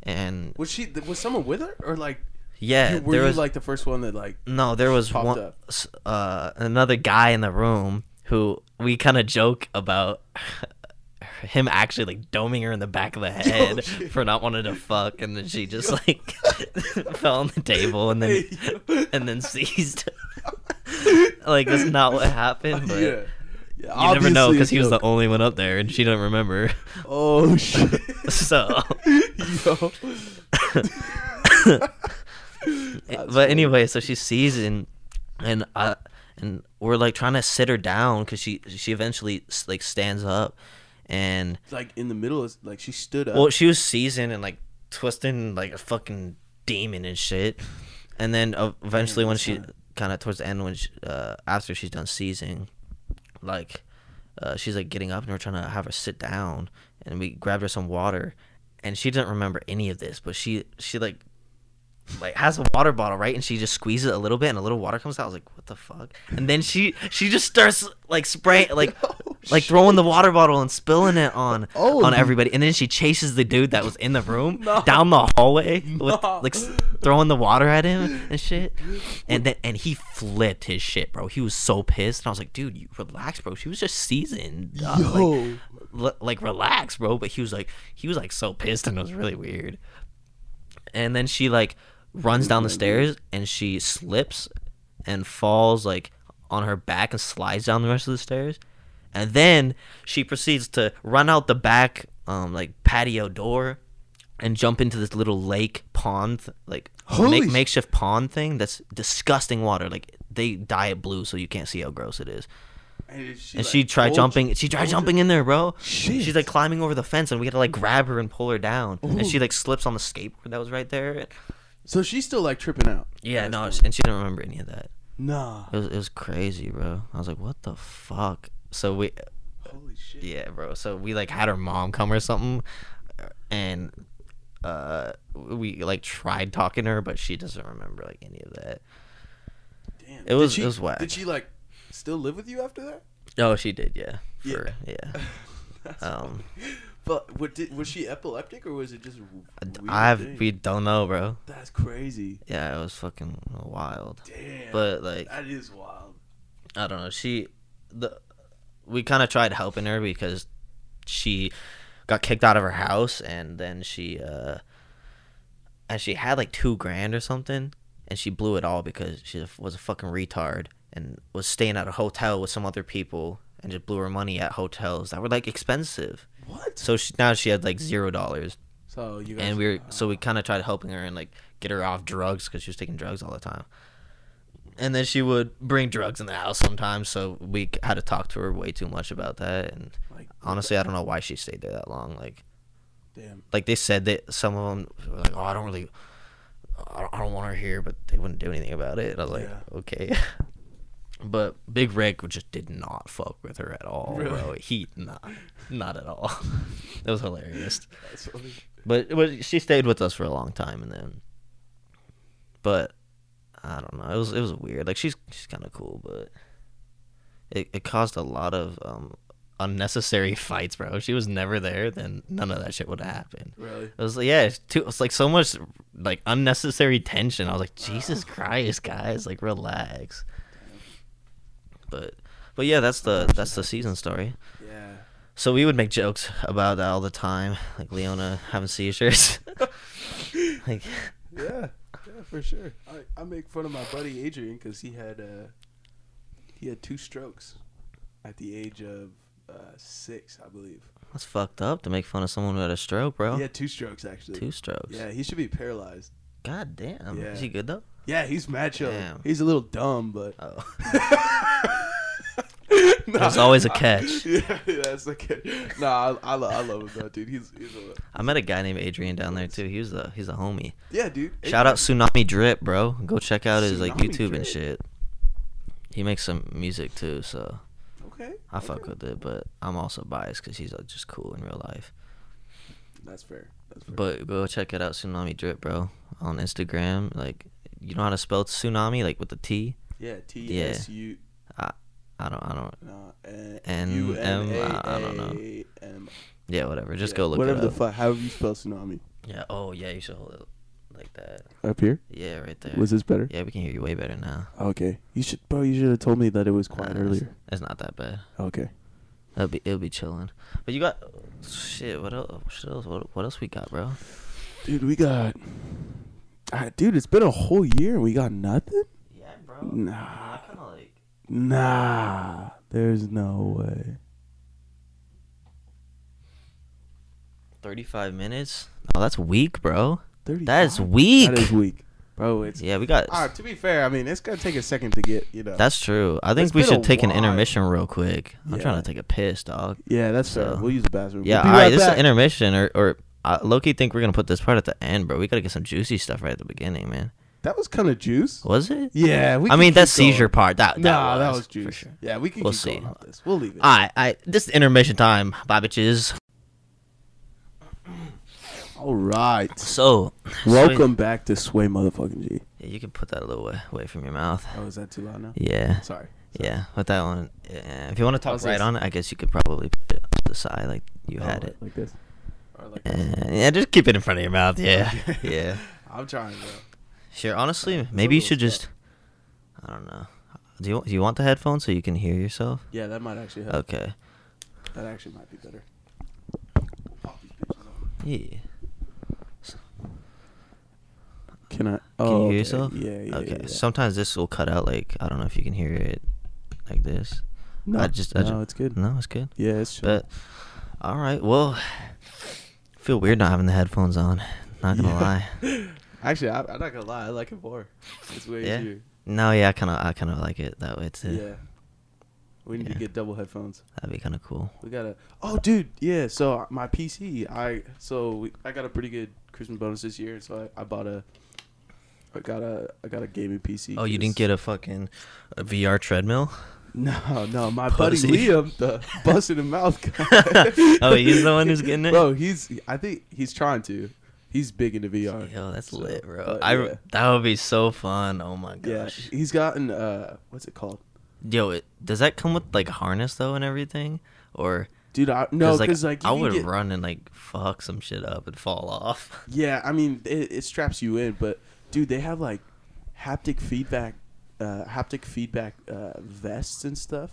And Was she? Was someone with her, or like? yeah, you- were there you was like the first one that like? no, there was one up? uh another guy in the room who we kind of joke about him actually like doming her in the back of the head shit. for not wanting to fuck and then she just like fell on the table and then Hey, and then seized like that's not what happened but yeah. You never know because he was the only one up there and she didn't remember Oh shit. so. But anyway so she sees and and uh and we're like trying to sit her down because she she eventually like stands up and like in the middle of like she stood up. well she was seasoned and like twisting like a fucking demon and shit and then uh, eventually when she kind of towards the end when she, uh after she's done seizing like uh she's like getting up and we're trying to have her sit down and we grabbed her some water and she didn't remember any of this but she she like like has a water bottle right? And she just squeezes it a little bit and a little water comes out. I was like what the fuck? And then she she just starts like spraying like Oh, like throwing the water bottle and spilling it on Oh, on everybody. And then she chases the dude that was in the room No. down the hallway with like throwing the water at him and shit. And then and he flipped his shit bro. He was so pissed. And i was like dude you relax bro. She was just seasoned dog. like, Yo. like relax bro. But he was like he was like so pissed and it was really weird. And then she like runs down the stairs and she slips and falls like on her back and slides down the rest of the stairs and then she proceeds to run out the back um like patio door and jump into this little lake pond like Holy make, makeshift pond thing that's disgusting water like they dye it blue so you can't see how gross it is And she, and like, she tried jumping. She tried jumping in there, bro. Shit. She's like climbing over the fence, and we had to like grab her and pull her down. And she like slips on the skateboard that was right there. So she's still like tripping out. Yeah, no, and she didn't remember any of that. Nah. It was it was crazy, bro. I was like, what the fuck? So we, Holy shit. yeah, bro. So we like had her mom come or something, and uh, we like tried talking to her, but she doesn't remember like any of that. Damn. It was- she- it was whack. Did she like still live with you after that? Oh, she did, yeah. Yeah. For, yeah. That's Um, funny. But what did, was she epileptic or was it just? thing? we don't know, bro. That's crazy. Yeah, it was fucking wild. Damn. But like that is wild. I don't know. She the we kind of tried helping her because she got kicked out of her house and then she uh and she had like 2 grand or something and she blew it all because she was a fucking retard and was staying at a hotel with some other people and just blew her money at hotels that were like expensive. What? So she, now she had like 0 dollars So you guys. and we were so we uh, kind of tried helping her and like get her off drugs because she was taking drugs all the time and then she would bring drugs in the house sometimes so we had to talk to her way too much about that and Like, honestly i don't know why she stayed there that long like damn. like they said that some of them were like oh i don't really i don't, I don't want her here but they wouldn't do anything about it and i was like Yeah. okay but big rick just did not fuck with her at all bro he not not at all it was hilarious but but she stayed with us for a long time, and then, but I don't know. It was it was weird. Like she's she's kind of cool, but it it caused a lot of um unnecessary fights, bro. If she was never there, then none of that shit would happen. Really? It was like yeah, it's too. It's like so much like unnecessary tension. I was like, Jesus Christ, guys, like relax. But but yeah, that's the that's the season story. Yeah. So we would make jokes about that all the time, like Leona having seizures. like, Yeah. Yeah, for sure. I, I make fun of my buddy Adrian because he had uh he had two strokes at the age of uh, six, I believe. that's fucked up to make fun of someone who had a stroke, bro. He had two strokes actually. Two strokes. Yeah, he should be paralyzed. God damn. Yeah. Is he good though? Yeah, he's mad chill. Damn. He's a little dumb, but Oh. Nah, There's always a catch. Yeah, yeah, that's the catch. Nah, I, I, lo- I love him though, dude. He's, he's a, I met a guy named Adrian down there too. He was a he's a homie. yeah, dude. Shout out Tsunami Drip, bro. Go check out his like Tsunami YouTube and shit. He makes some music too, so Okay, I fuck okay. with it. But I'm also biased because he's uh, just cool in real life. That's fair. That's fair. But go check it out, Tsunami Drip, bro, on Instagram. Like, you know how to spell tsunami, like with the T. Yeah, T S U. I don't. I don't. No, uh, N- M, I don't know. Yeah, whatever. Just Yeah, go look Whatever it the fuck. How are you spell tsunami? yeah. Oh yeah, you should hold it like that. Up here. Yeah, right there. Was this better? Yeah, we can hear you way better now. Okay. You should, bro. You should have told me that it was quiet Nah, it's- earlier. It's not that bad. Okay. It'll be it'll be chilling. But you got shit. What else? What else? What, what else we got, bro? Dude, we got. Ah, dude, it's been a whole year and we got nothing. Yeah, bro. Nah. I kind of like. Nah, there's no way. Thirty-five minutes. Oh, that's weak, bro. Thirty. That is weak. That is weak, bro. It's. Yeah, we got. All right, to be fair, I mean, it's gonna take a second to get, you know. That's true. I think It's we should take an intermission real quick. I'm trying to take a piss, dog. yeah, that's fair. We'll use the bathroom. Yeah, We'll all right. right This is an intermission, or or uh, Loki think we're gonna put this part at the end, bro. We gotta get some juicy stuff right at the beginning, man. That was kind of juice. Was it? Yeah, we. I mean, that keep going. seizure part. That, that Nah, was, that was juice. for sure. Yeah, we can We'll keep see. this. We'll leave it. All right, right. This is intermission time, bitches. All right. So, Welcome back to Sway motherfucking G. yeah, you can put that a little way away from your mouth. Oh, is that too loud now? Yeah, Sorry. yeah. With that one, yeah. if you want to talk right this? on it, I guess you could probably put it to the side like you Oh, had it. like this. Or like Uh, yeah, just keep it in front of your mouth. Yeah, Okay. yeah. I'm trying, bro. Sure. Honestly, maybe you should just. I don't know. Do you do you want the headphones so you can hear yourself? Yeah, that might actually help. Okay. That actually might be better. Pop these bitches off. Yeah. Can I? Can Oh, you hear okay. yourself? Yeah, yeah. okay. yeah. Sometimes this will cut out. Like I don't know if you can hear it, like this. no, I just- I no, ju- it's good. No, it's good. Yeah, it's chill. But all right. Well, feel weird not having the headphones on. Not gonna Yeah. lie. Actually, I, I'm not gonna lie. I like it more. It's way Yeah? easier. No, yeah, I kind of I kind of like it that way too. Yeah. We need Yeah. to get double headphones. That'd be kind of cool. We gotta. Oh, dude. Yeah. So uh, my PC, I so we, I got a pretty good Christmas bonus this year. So I, I bought a. I got a I got a gaming PC. Oh, you didn't get a fucking a VR treadmill? No, no. My buddy Liam, the busted in mouth guy. Oh, he's the one who's getting it? Bro, he's. I think he's trying to. He's big into VR. Yo, that's So, lit, bro. I yeah. that would be so fun. Oh my gosh. Yeah, he's gotten uh, what's it called? Yo, it, does that come with like harness though and everything, or Dude, I, no, because like, you I would get- run and like fuck some shit up and fall off. Yeah, I mean it, it straps you in, but dude, they have like haptic feedback, uh, haptic feedback uh, vests and stuff,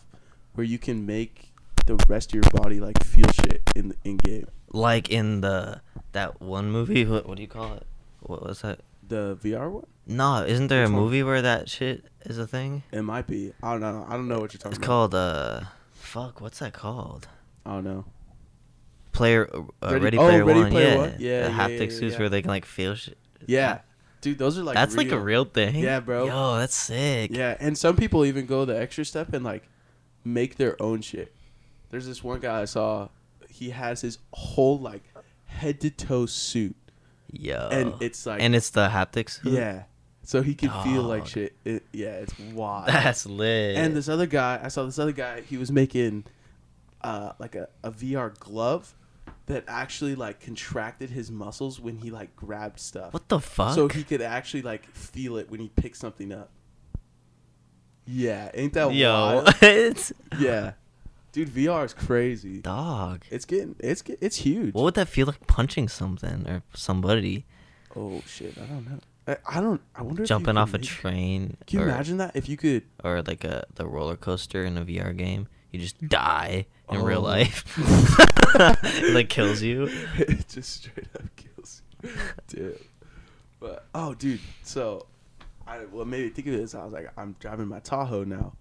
where you can make the rest of your body like feel shit in in game. Like in the that one movie, what, what do you call it? What was that? The VR one, No, isn't there Which a one? movie where that shit is a thing? it might be. I don't know. I don't know what you're talking It's about. It's called uh, fuck, what's that called? I don't know. Player uh, Ready- Ready, oh, Player Ready One, Player yeah. One? Yeah, the yeah, haptic yeah, suits yeah. where they can like feel shit. Yeah, dude, those are like that's like a real thing. Yeah, bro. Yo, that's sick. Yeah, and some people even go the extra step and like make their own shit. There's this one guy I saw. He has his whole like head to toe suit, Yeah. and it's like and it's the haptics. yeah, so he can feel like shit. It, yeah, it's wild. That's lit. and this other guy, I saw this other guy. He was making uh like a, a VR glove that actually like contracted his muscles when he like grabbed stuff. what the fuck? So he could actually like feel it when he picked something up. Yeah, ain't that Yo, wild? it's Yeah, dude, VR is crazy. dog. It's getting, it's get, it's huge. What would that feel like punching something or somebody Oh shit, I don't know. I, I don't. I wonder. jumping off a make- train Can you or, imagine that if you could? or like a the roller coaster in a VR game? You just die in Oh. real life. it like kills you. it just straight up kills you. Dude. But oh dude, so I what made me think of this, I was like, I'm driving my Tahoe now.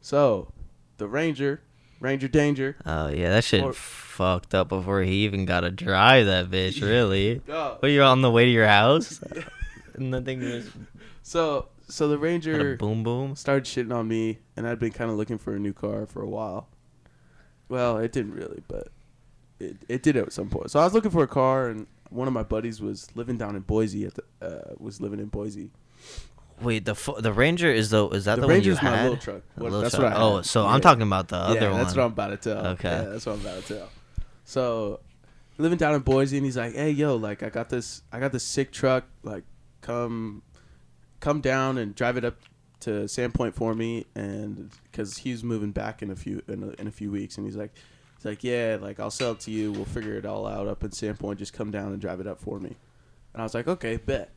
So the Ranger, Ranger Danger. Oh yeah, that shit Or- fucked up before he even got to drive that bitch. Really? Oh. You're on the way to your house, and the thing was So so the Ranger boom boom. started shitting on me and I'd been kind of looking for a new car for a while. Well, it didn't really, but it it did at some point. So I was looking for a car and one of my buddies was living down in Boise at the uh, was living in Boise. Wait, the fo- the Ranger is the is that The the, one you Ranger's my had? little truck. What- little that's truck. what I Oh, so Yeah. I'm talking about the other yeah, one. that's what I'm about to tell. Okay. Yeah, that's what I'm about to tell. So, living down in Boise, and he's like, "Hey, yo, like, I got this, I got this sick truck. Like, come, come down and drive it up to Sandpoint for me, and because he's moving back in a few in a, in a few weeks, and he's like, he's like, yeah, like I'll sell it to you. We'll figure it all out up in Sandpoint. Just come down and drive it up for me. And I was like, okay, bet.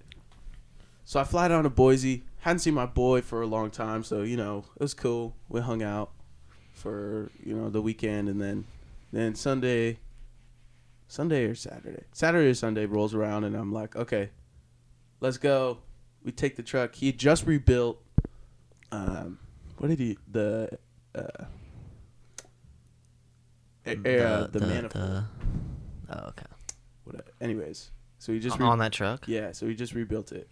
So I fly down to Boise. Hadn't seen my boy for a long time, so you know it was cool. We hung out for you know the weekend, and then then Sunday, Sunday or Saturday, Saturday or Sunday rolls around, and I'm like, okay, let's go. We take the truck. He just rebuilt. Um, what did he the uh, a- uh, the, manifold? the- oh, okay. What, anyways, so he just re- on that truck. Yeah, so he just rebuilt it.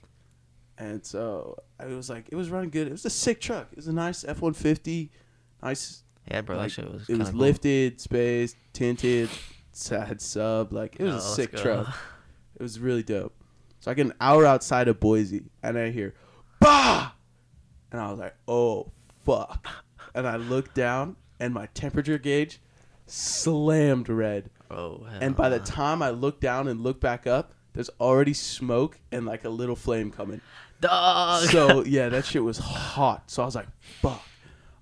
And so it was like, it was running good. It was a sick truck. It was a nice F one fifty, nice. Yeah, bro, like, that shit was. it was cool. lifted, spaced, tinted, s- had sub. Like it was Oh, a sick truck. It was really dope. So I get an hour outside of Boise, and I hear, bah, and I was like, oh fuck, and I looked down, and my temperature gauge slammed red. Oh, hell And by the time I looked down and looked back up, there's already smoke and like a little flame coming. dog. So yeah, that shit was hot. So I was like, fuck.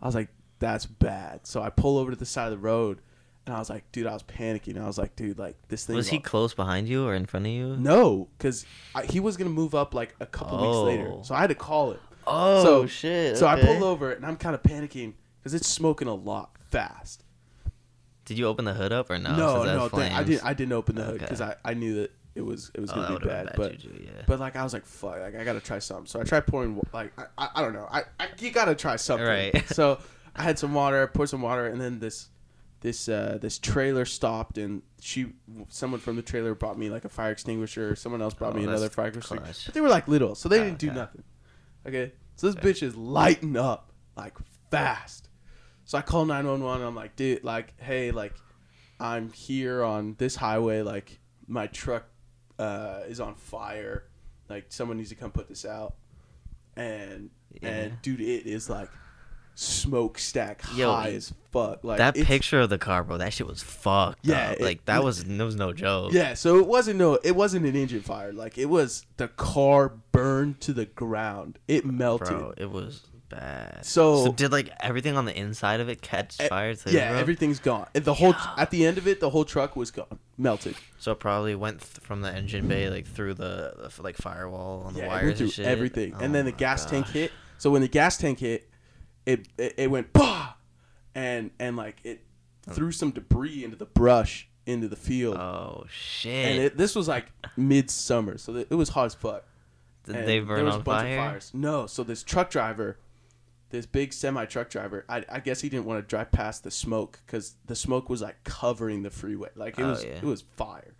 I was like, that's bad. So I pull over to the side of the road and I was like, dude, I was panicking. I was like, dude, like this thing was he close behind you or in front of you? No, because he was gonna move up like a couple weeks later. Oh. So I had to call it. Oh So- shit. So I okay. pulled over and I'm kind of panicking because it's smoking a lot fast. Did you open the hood up or no? no, no, th- I didn't. I didn't open the hood Okay. because I, I knew that it was it was Oh, gonna be would've bad. But juju, yeah. But like I was like, fuck, like I gotta try something. So I tried pouring, like I, I, I don't know, I, I you gotta try something. Right. so I had some water, poured some water, and then this, this, uh, this trailer stopped, and she, someone from the trailer brought me like a fire extinguisher. Someone else brought Oh, me another fire extinguisher. clutch. But they were like little, so they Oh, didn't do okay. nothing. Okay, so this bitch is lighting up like fast. So I call nine one one. I'm like, dude, like, hey, like, I'm here on this highway. Like, my truck uh, is on fire. Like, someone needs to come put this out. And Yeah. and dude, it is like smokestack Yo, high as fuck. Like that picture of the car, bro, that shit was fucked. Yeah, it- like that was that was no joke. Yeah, so it wasn't no, it wasn't an engine fire. Like it was the car burned to the ground. It melted. bro, it was bad. So- did like everything on the inside of it catch E- fire too? yeah, bro? everything's gone. And the whole at the end of it, the whole truck was gone, melted. So it probably went th- from the engine bay like through the, the like firewall on the Yeah, wires and through shit. everything. Oh and then the oh my gas tank hit. So when the gas tank hit, it it, it went bah, and and like it oh. threw some debris into the brush into the field. Oh shit! and it, this was like midsummer, so it was hot as fuck. Did And they there burn was on a bunch fire? Of fires. No, so this truck driver, this big semi truck driver, I, I guess he didn't want to drive past the smoke because the smoke was like covering the freeway, like it Oh, was yeah. it was fire.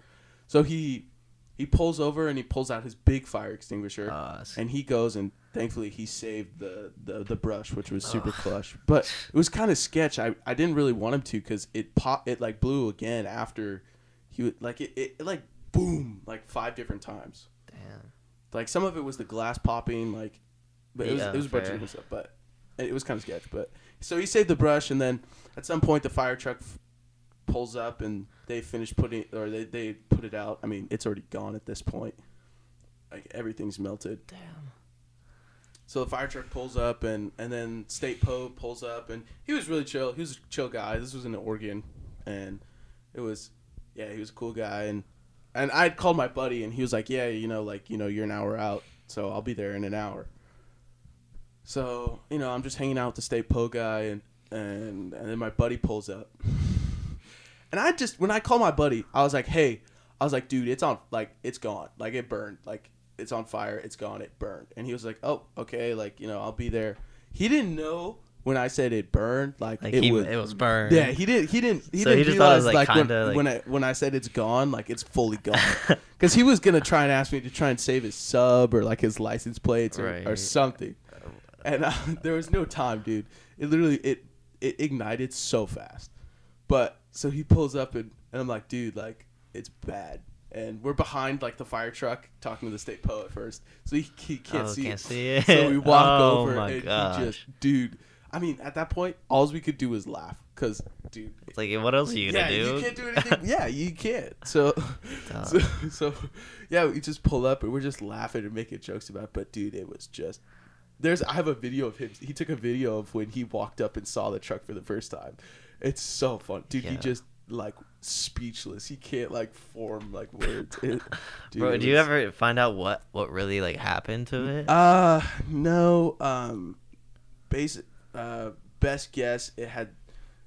So he he pulls over and he pulls out his big fire extinguisher, s- and he goes and thankfully he saved the the, the brush, which was super clutch. But it was kind of sketch. I, I didn't really want him to because it pop it like blew again after he would like it, it, it like boom like five different times. Damn. Like some of it was the glass popping, like, but it was it was a bunch of different stuff. But it was kind of sketch. But so he saved the brush, and then at some point the fire truck f- pulls up, and they finish putting or they they put it out. I mean, it's already gone at this point. Like everything's melted. Damn. So the fire truck pulls up, and and then State Po pulls up, and he was really chill. He was a chill guy. This was in Oregon, and it was, yeah, he was a cool guy. And and I called my buddy, and he was like, yeah, you know, like you know, you're an hour out, so I'll be there in an hour. So you know, I'm just hanging out with the State Po guy, and and and then my buddy pulls up, and I just when I call my buddy, I was like, hey, I was like, dude, it's on, like it's gone, like it burned, like it's on fire, it's gone, it burned, and he was like, oh, okay, like you know, I'll be there. He didn't know when I said it burned, like, Like it he, was. it was burned. yeah, he didn't. He didn't. He So didn't he just thought it realize was, like, like, when, kinda, like- when I when I said it's gone, like it's fully gone. Because he was gonna try and ask me to try and save his sub or like his license plates or, or something, and uh, there was no time, dude. It literally it it ignited so fast. But so he pulls up and, and I'm like, dude, like it's bad. And we're behind like the fire truck talking to the state poet first, so he, he can't Oh, see. can't it. see it. So we walk Oh over my and gosh. he just, dude. I mean, at that point, all we could do was laugh, cause, dude, It's like, what else are you yeah, gonna do? you can't do anything. yeah, you can't. So, so, so, yeah, we just pull up and we're just laughing and making jokes about. It. But dude, it was just there's I have a video of him. He took a video of when he walked up and saw the truck for the first time. It's so fun, dude. He just like speechless. He can't like form like words. It, dude, Bro, do you was- ever find out what what really like happened to it? Uh, no. Um, basic. Uh, best guess. It had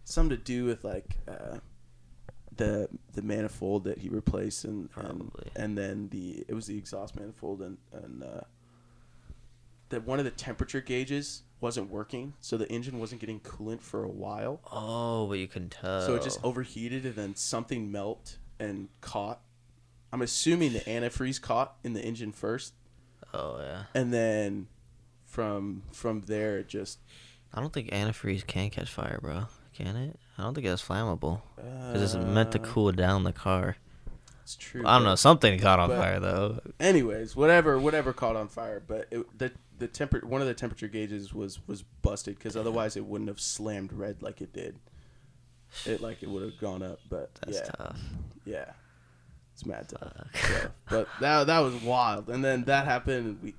something to do with like uh, the the manifold that he replaced, and and, and then the it was the exhaust manifold, and and uh, that one of the temperature gauges wasn't working, so the engine wasn't getting coolant for a while. oh, but you can tell. So it just overheated, and then something melt and caught. I'm assuming the antifreeze caught in the engine first, Oh yeah. and then from from there it just I don't think antifreeze can catch fire, bro. Can it? I don't think it's flammable because it's meant to cool down the car. It's true. I don't know. Something caught on but- fire though. Anyways, whatever whatever caught on fire, but it, the the temper one of the temperature gauges was was busted because otherwise it wouldn't have slammed red like it did. It like it would have gone up, but That's yeah, tough. yeah, it's mad tough. So, but that that was wild, and then that happened. We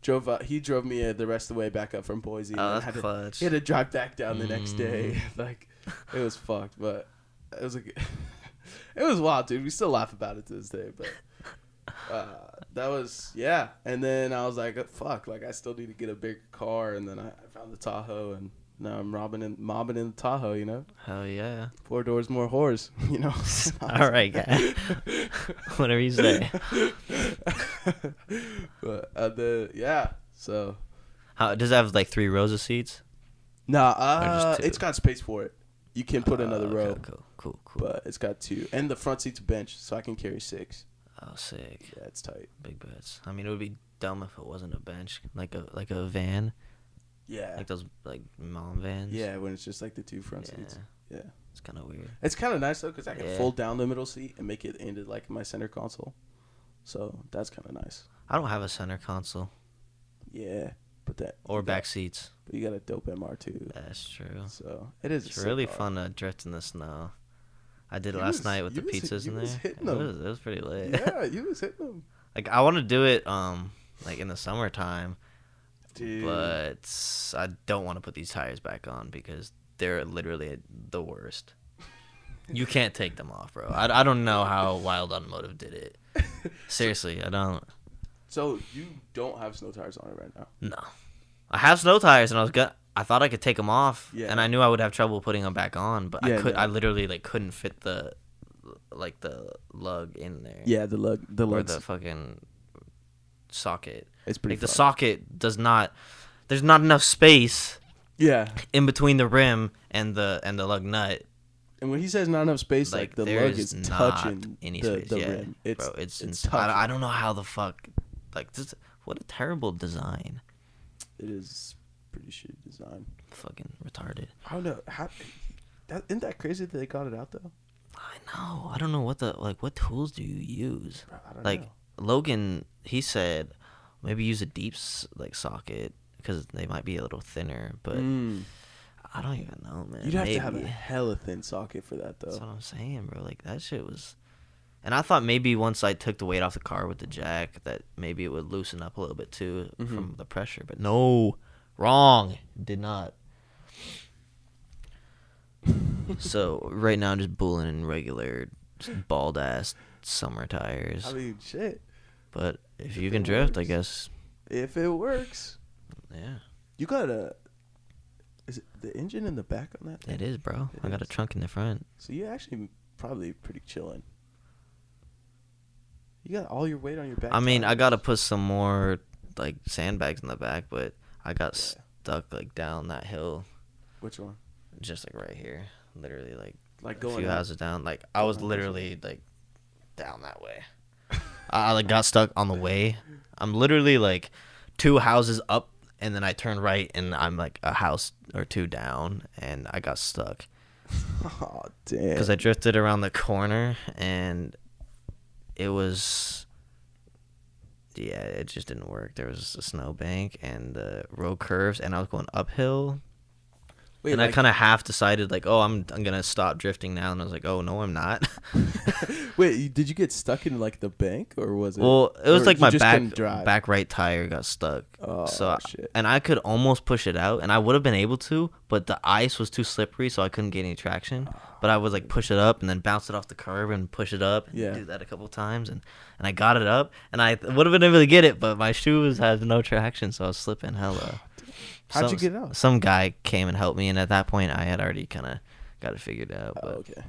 drove. Uh, he drove me uh, the rest of the way back up from Boise. Oh, and that's had to, clutch. He had to drive back down the next day. Mm. like it was fucked, but it was a, it was wild, dude. We still laugh about it to this day, but uh, that was yeah. And then I was like, uh, fuck, like I still need to get a bigger car. And then I, I found the Tahoe, and now I'm robbing and mobbing in the Tahoe. You know, Hell yeah. four doors, more whores. You know. All right, guy. Whatever you say. but uh, the yeah, so How does it have like three rows of seats? nah, uh, it's got space for it. You can put another Oh, row, okay, Cool, cool, cool. but it's got two, and the front seat's a bench, so I can carry six. Oh, sick. Yeah, it's tight. Big bets. I mean, it would be dumb if it wasn't a bench, like a like a van, Yeah, like those like mom vans. yeah, when it's just like the two front Yeah. seats. Yeah, It's kind of weird. it's kind of nice though because I can Yeah. fold down the middle seat and make it into like my center console. So that's kind of nice. I don't have a center console Yeah, but that or got- back seats. But you got a dope MR2, That's true. so it is. It's really car. fun uh, to drift in the snow. I did it last was- night with the was pizzas in was there. hitting It was, it was pretty lit. Yeah, you was hitting them, like I want to do it um like in the summertime, dude. but I don't want to put these tires back on because they're literally the worst. You can't take them off, bro. I, I don't know how Wild Automotive did it. Seriously, I don't. So you don't have snow tires on it right now. No, I have snow tires, and I was gonna. I thought I could take them off, Yeah. and I knew I would have trouble putting them back on, but Yeah, I could. no. I literally like couldn't fit the like the lug in there. Yeah, the lug, the or the fucking socket. it's pretty. Like the socket does not. There's not enough space Yeah, in between the rim and the and the lug nut. and when he says not enough space, like, Like, the lug is touching any the, space. the yeah, rim. It's bro, it's, it's ins- I. I don't know how the fuck. Like this. What a terrible design. It is pretty shitty design. Fucking retarded. I don't know how. That, isn't that crazy that they got it out though? I know. I don't know what the like. What tools do you use? Bro, I don't Like know. Logan, he said maybe use a deep like socket because they might be a little thinner. But Mm. I don't even know, man. You'd have to have a Maybe. hella thin socket for that though. That's what I'm saying, bro. Like that shit was. And I thought maybe once I took the weight off the car with the jack, that maybe it would loosen up a little bit too Mhm. from the pressure. But no, wrong. Did not. so right now I'm just bulling in regular, bald ass summer tires. I mean, shit. but if if you can drift, I guess. If it works, Yeah, you got a. Is it the engine in the back on that? Thing? it is, bro. It I got a trunk in the front. So you're actually probably pretty chilling. You got all your weight on your back. I mean, I gotta put some more like sandbags in the back, but I got Yeah. stuck like down that hill, Which one? just like right here, literally like Like a going few up? houses down. Like I was literally like down that way. I, I like got stuck on the way. I'm literally like two houses up, and then I turn right, and I'm like a house or two down, and I got stuck Oh damn. because I drifted around the corner, and it was. Yeah, it just didn't work. There was a snowbank and the road curves, and I was going uphill. Wait, and I kind of half decided like, oh, I'm I'm gonna stop drifting now, and I was like, oh no, I'm not. Wait, did you get stuck in like the bank or was it? well, it was like my back back right tire got stuck. Oh so shit. and I could almost push it out, and I would have been able to, but the ice was too slippery, so I couldn't get any traction. But I would like push it up and then bounce it off the curb and push it up. And Yeah. do that a couple times, and and I got it up, and I would have been able to get it, but my shoes had no traction, so I was slipping hella. How'd you Some- get out? Some guy came and helped me, and at that point, I had already kind of got it figured out. Oh, But okay.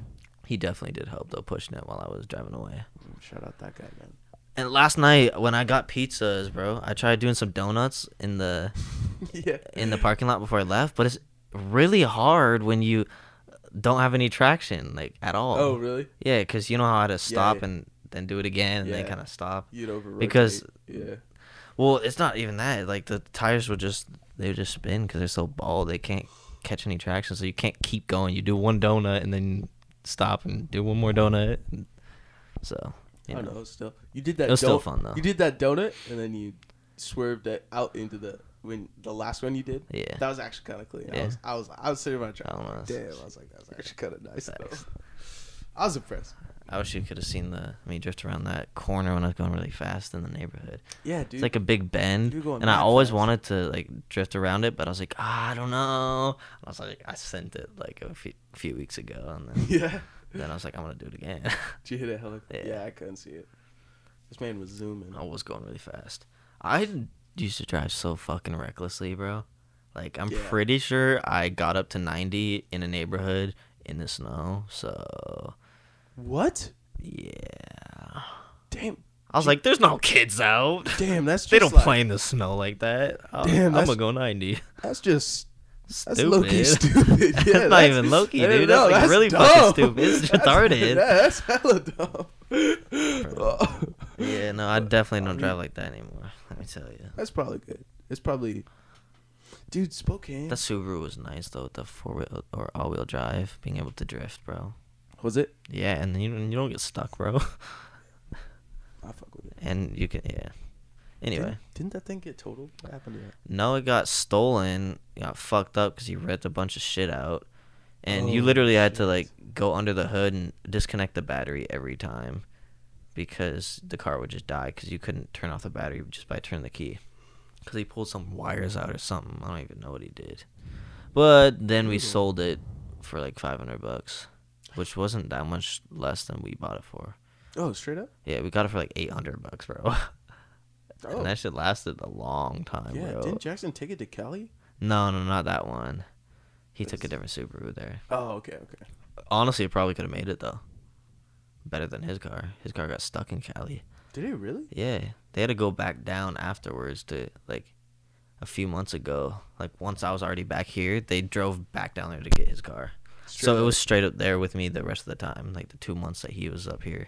he definitely did help though, pushing it while I was driving away. Mm, shout out that guy, man. And last night when I got pizzas, bro, I tried doing some donuts in the yeah. in the parking lot before I left, but it's really hard when you don't have any traction like at all. Oh, really? Yeah, because you know how to stop yeah. and then do it again and then kind of stop. You'd over Because- yeah. Well, it's not even that. Like the tires would just they would just spin because they're so bald. They can't catch any traction, so you can't keep going. You do one donut and then stop and do one more donut. So you I know. know. Still, you did that. It was still fun, though. You did that donut, and then you swerved it out into the when the last one you did. Yeah. That was actually kind of clean. I Yeah. was, I was, I was sitting I don't know, Damn, I was like, that's actually kind of nice. Though. I was impressed. I wish you could have seen the me drift around that corner when I was going really fast in the neighborhood. Yeah, dude. It's like a big bend, and I always fast. wanted to like drift around it, but I was like, ah, I don't know. I was like, I sent it like a few, few weeks ago, and then, yeah. then I was like, I'm gonna do it again. Did you hit it hella? Yeah. Yeah. I couldn't see it. This man was zooming. I was going really fast. I used to drive so fucking recklessly, bro. Like I'm Yeah. pretty sure I got up to 90 in a neighborhood in the snow. So What? yeah, Damn. I was like, "There's no kids out. Damn. That's They don't like, play in the snow like that. I'm, Damn, I'm gonna go 90." That's just. That's Stupid. low key stupid. Yeah, That's not that's- even low-key, I don't dude. That's, like, really fucking stupid. It's That's- retarded. Yeah, that's hella dumb. Yeah, no, I definitely don't drive like that anymore. Let me tell you. That's probably good. It's probably, dude. Spokane. The Subaru was nice though, with the four wheel or all wheel drive, being able to drift, bro. Was it? Yeah, and you you don't get stuck, bro. I fuck with it. and you can yeah. Anyway, didn't, didn't that thing get totaled? What happened to that? no, it got stolen, got fucked up because he ripped a bunch of shit out, and you Oh, literally had to like go under the hood and disconnect the battery every time, because the car would just die because you couldn't turn off the battery just by turning the key, because he pulled some wires out or something. I don't even know what he did, but then we sold it for like five hundred bucks, which wasn't that much less than we bought it for. Oh, straight up. Yeah, we got it for like eight hundred bucks, bro. Oh, And that shit lasted a long time, yeah. bro. Didn't Jackson take it to Cali? No, no, not that one. He took a That's- different Subaru there. Oh, okay, okay. Honestly, it probably could have made it though. Better than his car. His car got stuck in Cali. Did it really? Yeah, they had to go back down afterwards to like a few months ago. Like once I was already back here, they drove back down there to get his car. So it was straight up there with me the rest of the time, like the two months that he was up here.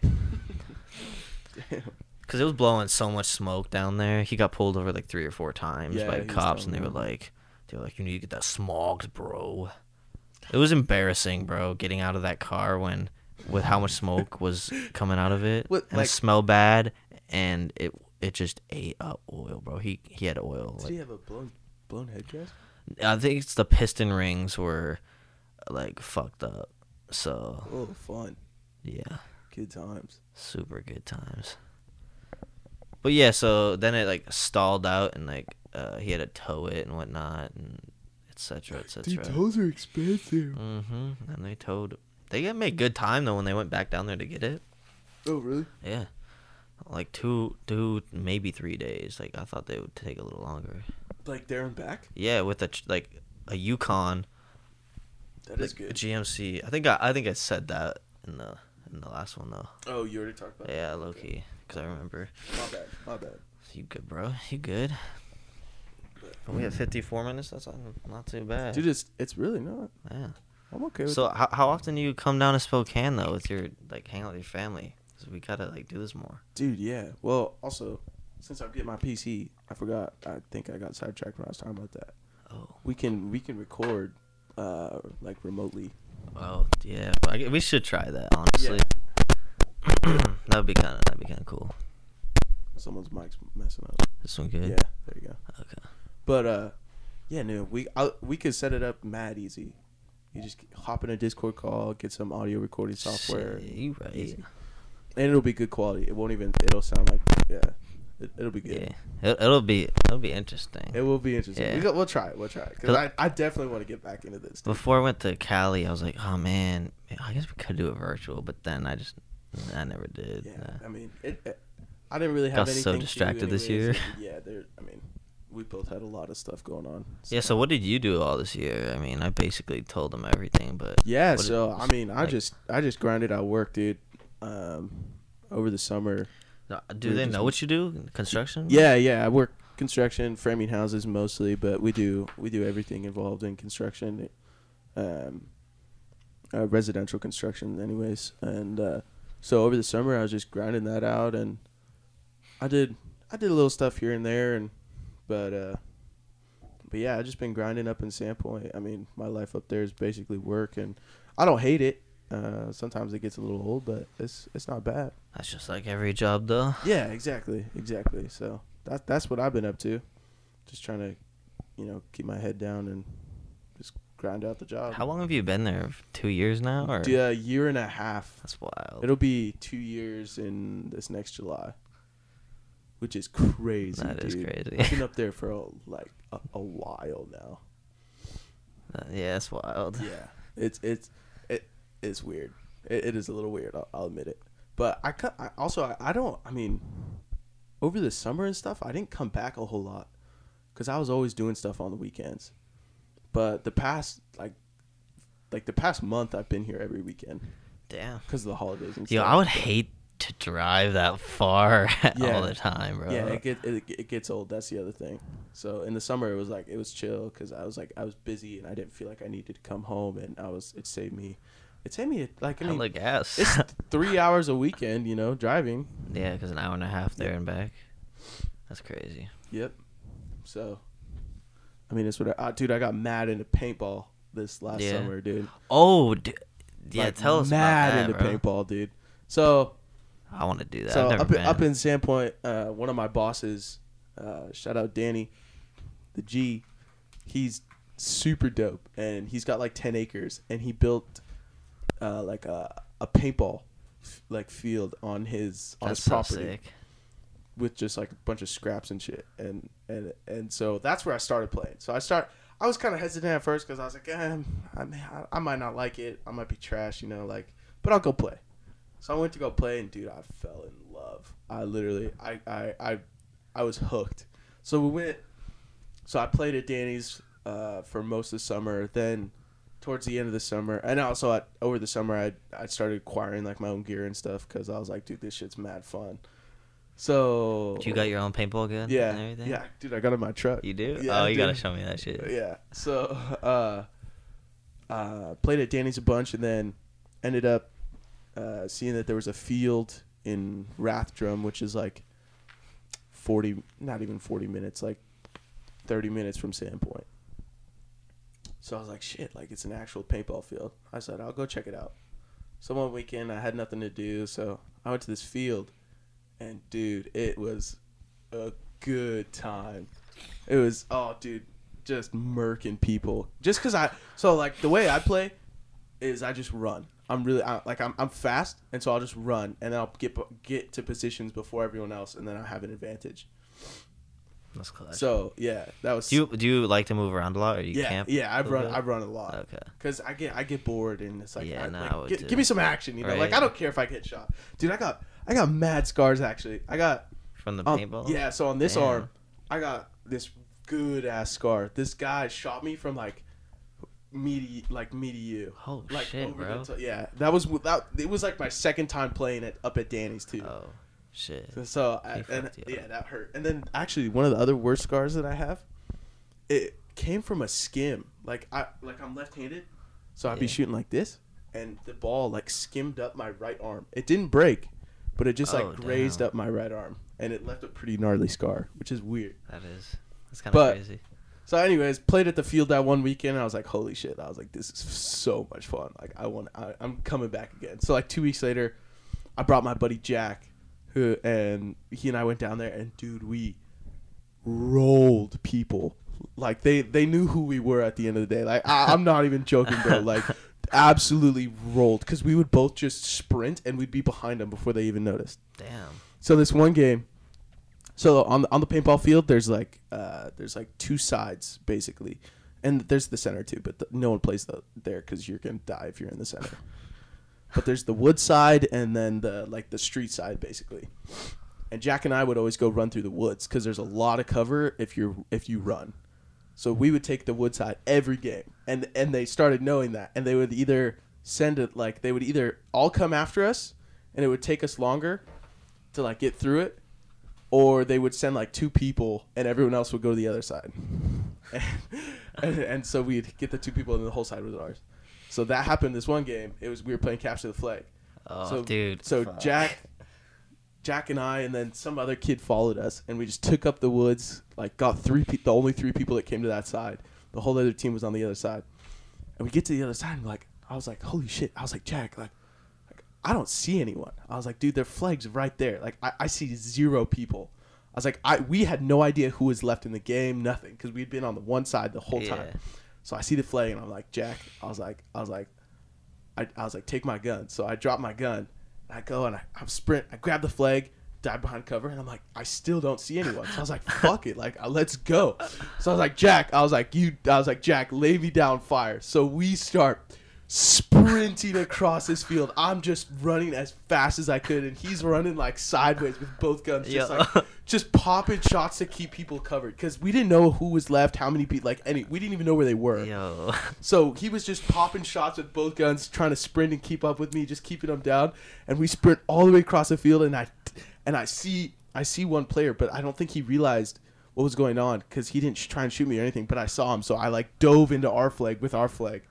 Damn. Cause it was blowing so much smoke down there. He got pulled over like three or four times Yeah, by he was cops, and they telling were like, they were like, you need to get that smogged, bro. It was embarrassing, bro, getting out of that car when, with how much smoke was coming out of it, What, and like- it smelled bad, and it it just ate up oil, bro. He he had oil. Did Like, he have a blown blown head gasket? I think it's the piston rings were, like fucked up. So Oh, fun. yeah. Good times. super good times. But yeah, so then it like stalled out and like uh, he had to tow it and whatnot and etc. etc. tows are expensive. Mm-hmm. And they towed. They got made good time though when they went back down there to get it. Oh, really? Yeah, like two, two, maybe three days. Like I thought they would take a little longer. Like there and back? Yeah, with a ch- like a Yukon, That is like, good. GMC. I think I, I think I said that in the in the last one though. Oh, you already talked about Yeah, that. low Okay. key, cause I remember. My bad. My bad. You good, bro? You good? We have 54 minutes. That's not, not too bad. Dude, it's it's really not. yeah. I'm okay with So how, how often do you come down to Spokane though with your like hang out with your family? 'Cause we gotta like do this more. Dude, yeah. Well, also, since I get my PC, I forgot. I think I got sidetracked when I was talking about that. Oh. We can we can record, uh, like remotely. Oh yeah. I we should try that honestly. that would be kind of that'd be kind of cool. Someone's mic's messing up. This one good. Yeah, there you go. Okay. But uh, Yeah, no, we I, we could set it up mad easy. You just hop in a Discord call, get some audio recording software, Shit, you right. Easy. and it'll be good quality. It won't even. It'll sound like yeah. It, it'll be good. Yeah, it, it'll be it'll be interesting. It will be interesting. Yeah. We go, we'll try it. We'll try it because I, I definitely want to get back into this. dude. Before I went to Cali, I was like, oh man, I guess we could do it virtual, but then I just I never did. Yeah, Uh, I mean, it, it- I didn't really have Got so distracted this year. Yeah, there. I mean, we both had a lot of stuff going on. yeah. So what did you do all this year? I mean, I basically told them everything, but Yeah, did- so I mean, I like- just I just grinded out work, dude. Um, over the summer. No, do we they know what you do? Construction? Yeah, yeah, I work construction, framing houses mostly, but we do we do everything involved in construction, um, uh, residential construction, anyways. And uh, so over the summer, I was just grinding that out, and I did I did a little stuff here and there, and but uh, but yeah, I just been grinding up in Sandpoint. I mean, my life up there is basically work, and I don't hate it. Uh, sometimes it gets a little old, but it's it's not bad. That's just like every job, though. Yeah, exactly, exactly. So that that's what I've been up to, just trying to, you know, keep my head down and just grind out the job. How long have you been there? Two years now, or Yeah, a year and a half. that's wild. It'll be two years in this next July, which is crazy. That is dude. crazy. I've been up there for like a, a while now. Uh, yeah, that's wild. Yeah, it's it's it's weird. It, it is a little weird. I'll, I'll admit it. But I, I also I, I don't. I mean, over the summer and stuff, I didn't come back a whole lot because I was always doing stuff on the weekends. But the past like like the past month, I've been here every weekend Damn. because of the holidays and stuff. Yo, stuff. I would but- hate to drive that far Yeah. all the time, bro. Yeah, it, get, it, it gets old. That's the other thing. So in the summer, it was like it was chill because I was like I was busy and I didn't feel like I needed to come home, and I was it saved me. It saved me like I mean Hella gas. it's three hours a weekend, you know, driving. yeah, because an hour and a half there and back. That's crazy. Yep. So, I mean, it's what I, uh, dude. I got mad into paintball this last Yeah. summer, dude. Oh, d- yeah. Like, tell us mad about that, into bro. paintball, dude. So, I want to do that. so I've never up in, been. up in Sandpoint, uh, one of my bosses, uh, shout out Danny, the G, he's super dope, and he's got like ten acres, and he built uh, like a a paintball f- like field on his on That's his so property. sick. with just like a bunch of scraps and shit. And and and so that's where i started playing. So i start i was kind of hesitant at first because i was like eh, I, mean, I, I might not like it. I might be trash you know like but i'll go play. So i went to go play and dude i fell in love. I literally i i i, I was hooked. So we went so i played at danny's uh, for most of the summer. Then towards the end of the summer and also at, over the summer i i started acquiring like my own gear and stuff because i was like dude this shit's mad fun so You got your own paintball gun? yeah, And everything? yeah, dude, I got it in my truck. You do? Yeah, oh, I you gotta show me that shit. Yeah. So, uh, uh, played at Danny's a bunch, and then ended up uh, seeing that there was a field in Rathdrum, which is like forty, not even forty minutes, like thirty minutes from Sandpoint. So I was like, shit, like it's an actual paintball field. I said, I'll go check it out. So one weekend, I had nothing to do, so I went to this field, and dude, it was a good time. It was oh, dude, just murking people. Just cause I so like the way I play is I just run. I'm really I, like I'm I'm fast, and so I'll just run, and I'll get get to positions before everyone else, and then I have an advantage. That's. So yeah, that was do you do you like to move around a lot, or you yeah camp? yeah. I've run I've run a lot. Okay. Cause I get I get bored and it's like, Yeah, I, no, like, I gi- give me some action, you know. Like I don't care if I get shot, dude. I got I got mad scars actually. I got From the um, paintball? yeah. So on this Damn. arm, I got this good ass scar. This guy shot me from like me to like me to you. Oh Like shit, over bro. yeah, that was that. It was like my second time playing it up at Danny's too. Oh shit. So I, and yeah, that hurt. And then actually, one of the other worst scars that I have, it came from a skim. Like I like I'm left-handed, so I'd be shooting like this, and the ball like skimmed up my right arm. It didn't break, but it just Oh, like grazed damn. up my right arm, and it left a pretty gnarly scar, which is weird. That is. That's kind of crazy. So, anyways, played at the field that one weekend. And I was like, "Holy shit!" I was like, "This is so much fun! Like, I want, I, I'm coming back again." So, like two weeks later, I brought my buddy Jack, who and he and I went down there, and dude, we rolled people Like they they knew who we were at the end of the day. Like I, I'm not even joking, bro. Like absolutely rolled because we would both just sprint and we'd be behind them before they even noticed. Damn. So this one game, so on the, on the paintball field, there's like uh, there's like two sides basically, and there's the center too, but the, no one plays the, there because you're gonna die if you're in the center. But there's the wood side and then the like the street side basically. And Jack and I would always go run through the woods because there's a lot of cover if you're if you run. So we would take the wood side every game, and and they started knowing that, and they would either send it like they would either all come after us, and it would take us longer to like get through it, or they would send like two people, and everyone else would go to the other side, and, and, and so we'd get the two people, and the whole side was ours. So that happened this one game. It was we were playing capture the flag. Oh, so dude. so Fuck. Jack, Jack and I, and then some other kid followed us, and we just took up the woods. Like got three, pe- the only three people that came to that side. The whole other team was on the other side, and we get to the other side, and like I was like, holy shit! I was like, Jack, like, like I don't see anyone. I was like, dude, their flag's right there. Like I, I see zero people. I was like, I we had no idea who was left in the game, nothing, because we'd been on the one side the whole Yeah. time. So I see the flag, and I'm like, Jack. I was like, I was like, I, I was like, take my gun. So I drop my gun. and I go and I, I sprint. I grab the flag, dive behind cover, and I'm like, I still don't see anyone. So I was like, fuck it, like uh, let's go. So I was like, Jack. I was like, you. I was like, Jack, lay me down, fire. So we start sprinting across this field. I'm just running as fast as I could, and he's running like sideways with both guns, just like just popping shots to keep people covered. Because we didn't know who was left, how many people, like any. We didn't even know where they were. Yo. So he was just popping shots with both guns, trying to sprint and keep up with me, just keeping them down. And we sprint all the way across the field, and I, and I see, I see one player, but I don't think he realized what was going on because he didn't try and shoot me or anything. But I saw him, so I like dove into our flag with our flag,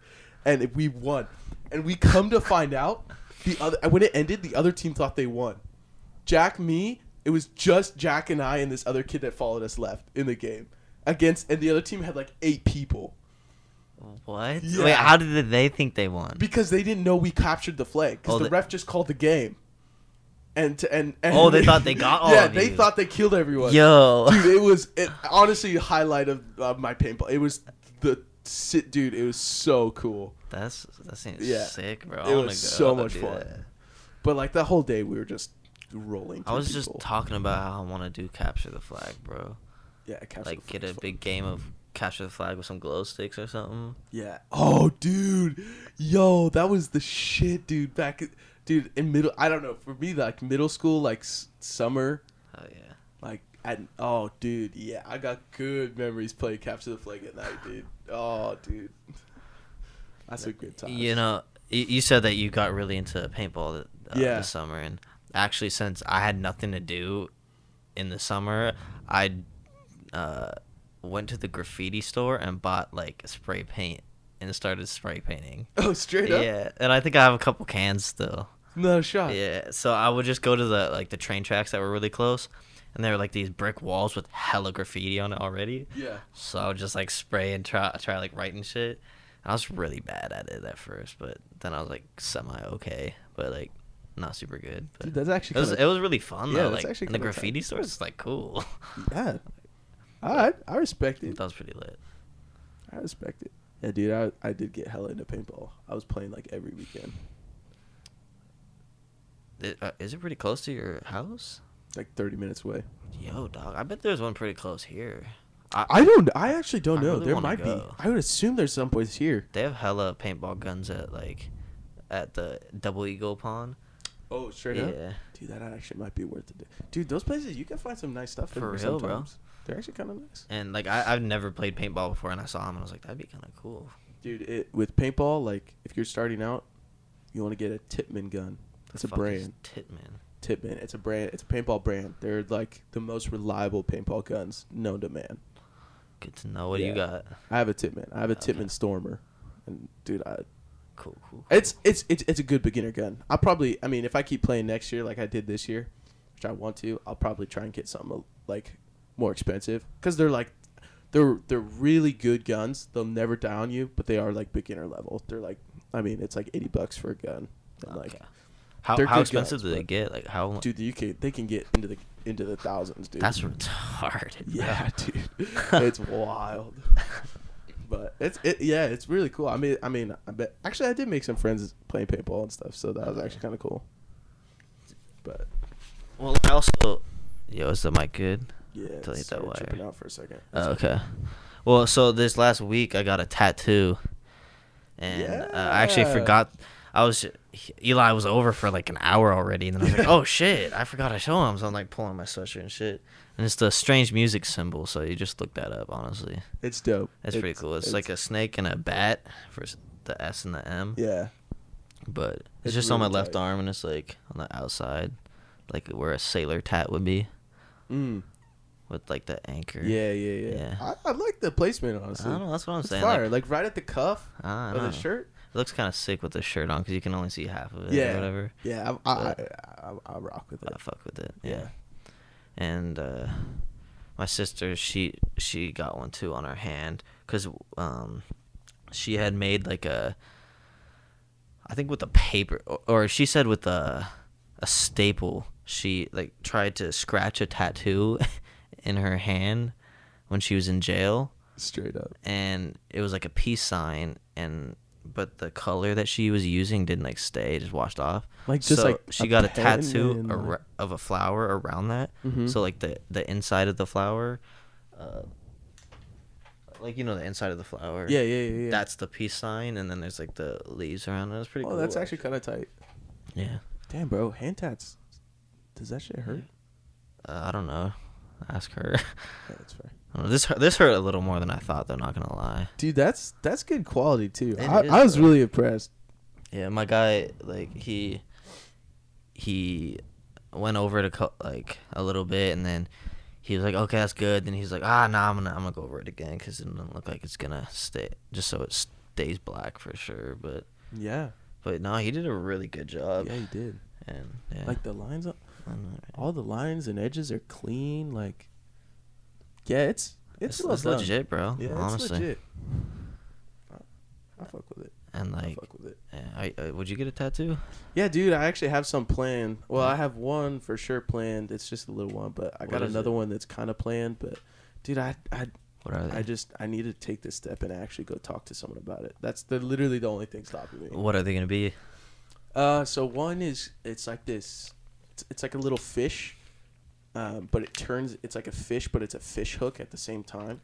and we won. And we come to find out, the other when it ended, the other team thought they won. Jack, me, it was just Jack and I and this other kid that followed us left in the game against, and the other team had like eight people. What? Yeah. Wait, how did they think they won? because they didn't know we captured the flag because Oh, the they- ref just called the game. And, to, and and Oh, they thought they got all yeah they you. thought they killed everyone. Yo. dude, it was it, honestly highlight of uh, my paintball. It was the sit, dude. It was so cool. That's that seems Yeah. sick, bro. It I was go so much fun. that. But like that whole day, we were just rolling. I was just talking about how I want to do capture the flag, bro. yeah, capture Like get a big game of capture the flag with some glow sticks or something. Yeah. Oh, dude. Yo, that was the shit, dude. Back, dude, in middle. I don't know. For me, like middle school, like s- summer. At, oh, dude, yeah, I got good memories playing Capture the Flag at night, dude. Oh, dude, that's a good time. You know, you said that you got really into paintball uh, Yeah. this summer, and actually, since I had nothing to do in the summer, I uh, went to the graffiti store and bought like spray paint and started spray painting. Oh, straight up, Yeah, and I think I have a couple cans still. no shot. Yeah, so I would just go to the like the train tracks that were really close, and there were like these brick walls with hella graffiti on it already. Yeah. So I would just like spray and try try like writing shit. I was really bad at it at first, but then I was like semi okay, but like not super good. But Dude, that's actually it was kinda- it was really fun Yeah, though. that's Like actually and the kinda tight. graffiti stores is like cool. Yeah. Right, I respect it. that was pretty lit. I respect it. Yeah, dude, I I did get hella into paintball. I was playing like every weekend, It, uh, is it pretty close to your house? Like thirty minutes away. Yo, dog, I bet there's one pretty close here. I don't. I actually don't I know. really there might be. I would assume there's some place here. They have hella paintball guns at like at the Double Eagle Pawn. Oh, straight yeah. up. Dude, that actually might be worth it. Dude, those places you can find some nice stuff For real, bro. sometimes. They're actually kind of nice. And like I, I've never played paintball before, and I saw them, and I was like, that'd be kind of cool. Dude, it, with paintball, like if you're starting out, you want to get a Titman gun. It's a brand. Titman. Tippmann. It's a brand. It's a paintball brand. They're like the most reliable paintball guns known to man. Good to know. What do you Yeah. got? I have a Tippmann. I have a Okay. Tippmann Stormer, and dude, I, Cool, cool. it's it's it's it's a good beginner gun. I'll probably. I mean, if I keep playing next year like I did this year, which I want to, I'll probably try and get something uh, like more expensive because they're like. They're they're really good guns. They'll never die on you, but they are like beginner level. They're like, I mean, it's like eighty bucks for a gun. And like, Okay. How, They're how good expensive do they but- get? Like how? dude, you can they can get into the into the thousands, dude. That's retarded. bro. yeah, dude. it's wild. But it's it yeah, it's really cool. I mean, I mean, I bet actually I did make some friends playing paintball and stuff, so that was actually kind of cool. But Well, I also. Yo, is the mic good? yeah, you hit that started wire. tripping out for a second. Oh, okay. Well, so this last week I got a tattoo, and uh, I actually Yeah. forgot. I was Eli was over for like an hour already, and then I was like, "Oh shit, I forgot to show him." So I'm like pulling my sweatshirt and shit, and it's the strange music symbol. So you just look that up. Honestly, It's dope. It's pretty cool. It's, like a snake and a bat for the S and the M. yeah. But it's, It's just on my really left tight. arm, and it's like on the outside, like where a sailor tat would be, Mm. with like the anchor. Yeah, yeah, yeah. Yeah. I, I like the placement honestly. I don't know. That's what I'm It's saying. fire. Like, Like, right at the cuff of the shirt. It looks kind of sick with the shirt on because you can only see half of it Yeah. or whatever. Yeah, I, I, I, I, I rock with it. I fuck with it. Yeah. Yeah. And uh, my sister, she she got one too on her hand because um, she had made like a, I think with a paper or, or she said with a a staple. She like tried to scratch a tattoo in her hand when she was in jail Straight up. and it was like a peace sign and but the color that she was using didn't like stay it just washed off Like, just, so like, she a got a tattoo ar- of a flower around that Mhm. so like the the inside of the flower uh like you know the inside of the flower Yeah, yeah, yeah. yeah. that's the peace sign and then there's like the leaves around it it's pretty cool. oh, cool that's actually kind of tight. yeah Damn, bro, hand tats. Does that shit hurt? uh, i don't know ask her Yeah, that's fair. Know. this hurt- this hurt a little more than i thought though not gonna lie Dude, that's that's good quality too. I, is, I was really impressed. Yeah, my guy like he he went over to co- like a little bit and then he was like, "Okay, that's good." Then he's like, "Ah, nah, I'm gonna I'm gonna go over it again because it doesn't look like it's gonna stay just so it stays black for sure." But Yeah, but no, he did a really good job. yeah, he did. And yeah, Like the lines, up, I know, right? all the lines and edges are clean. Like, yeah, it's it's, it's, well it's legit, bro. Yeah, honestly, it's legit. I, I fuck with it. and I like, fuck with it. yeah, I, uh, would you get a tattoo? Yeah, dude, I actually have some planned. Well, I have one for sure planned. It's just a little one, but I What got another it? one that's kind of planned. But, dude, I I What are they? I just I need to take this step and actually go talk to someone about it. That's the literally the only thing stopping me. what are they gonna be? Uh, so one is it's like this. It's, it's like a little fish, um, but it turns. It's like a fish, but it's a fish hook at the same time.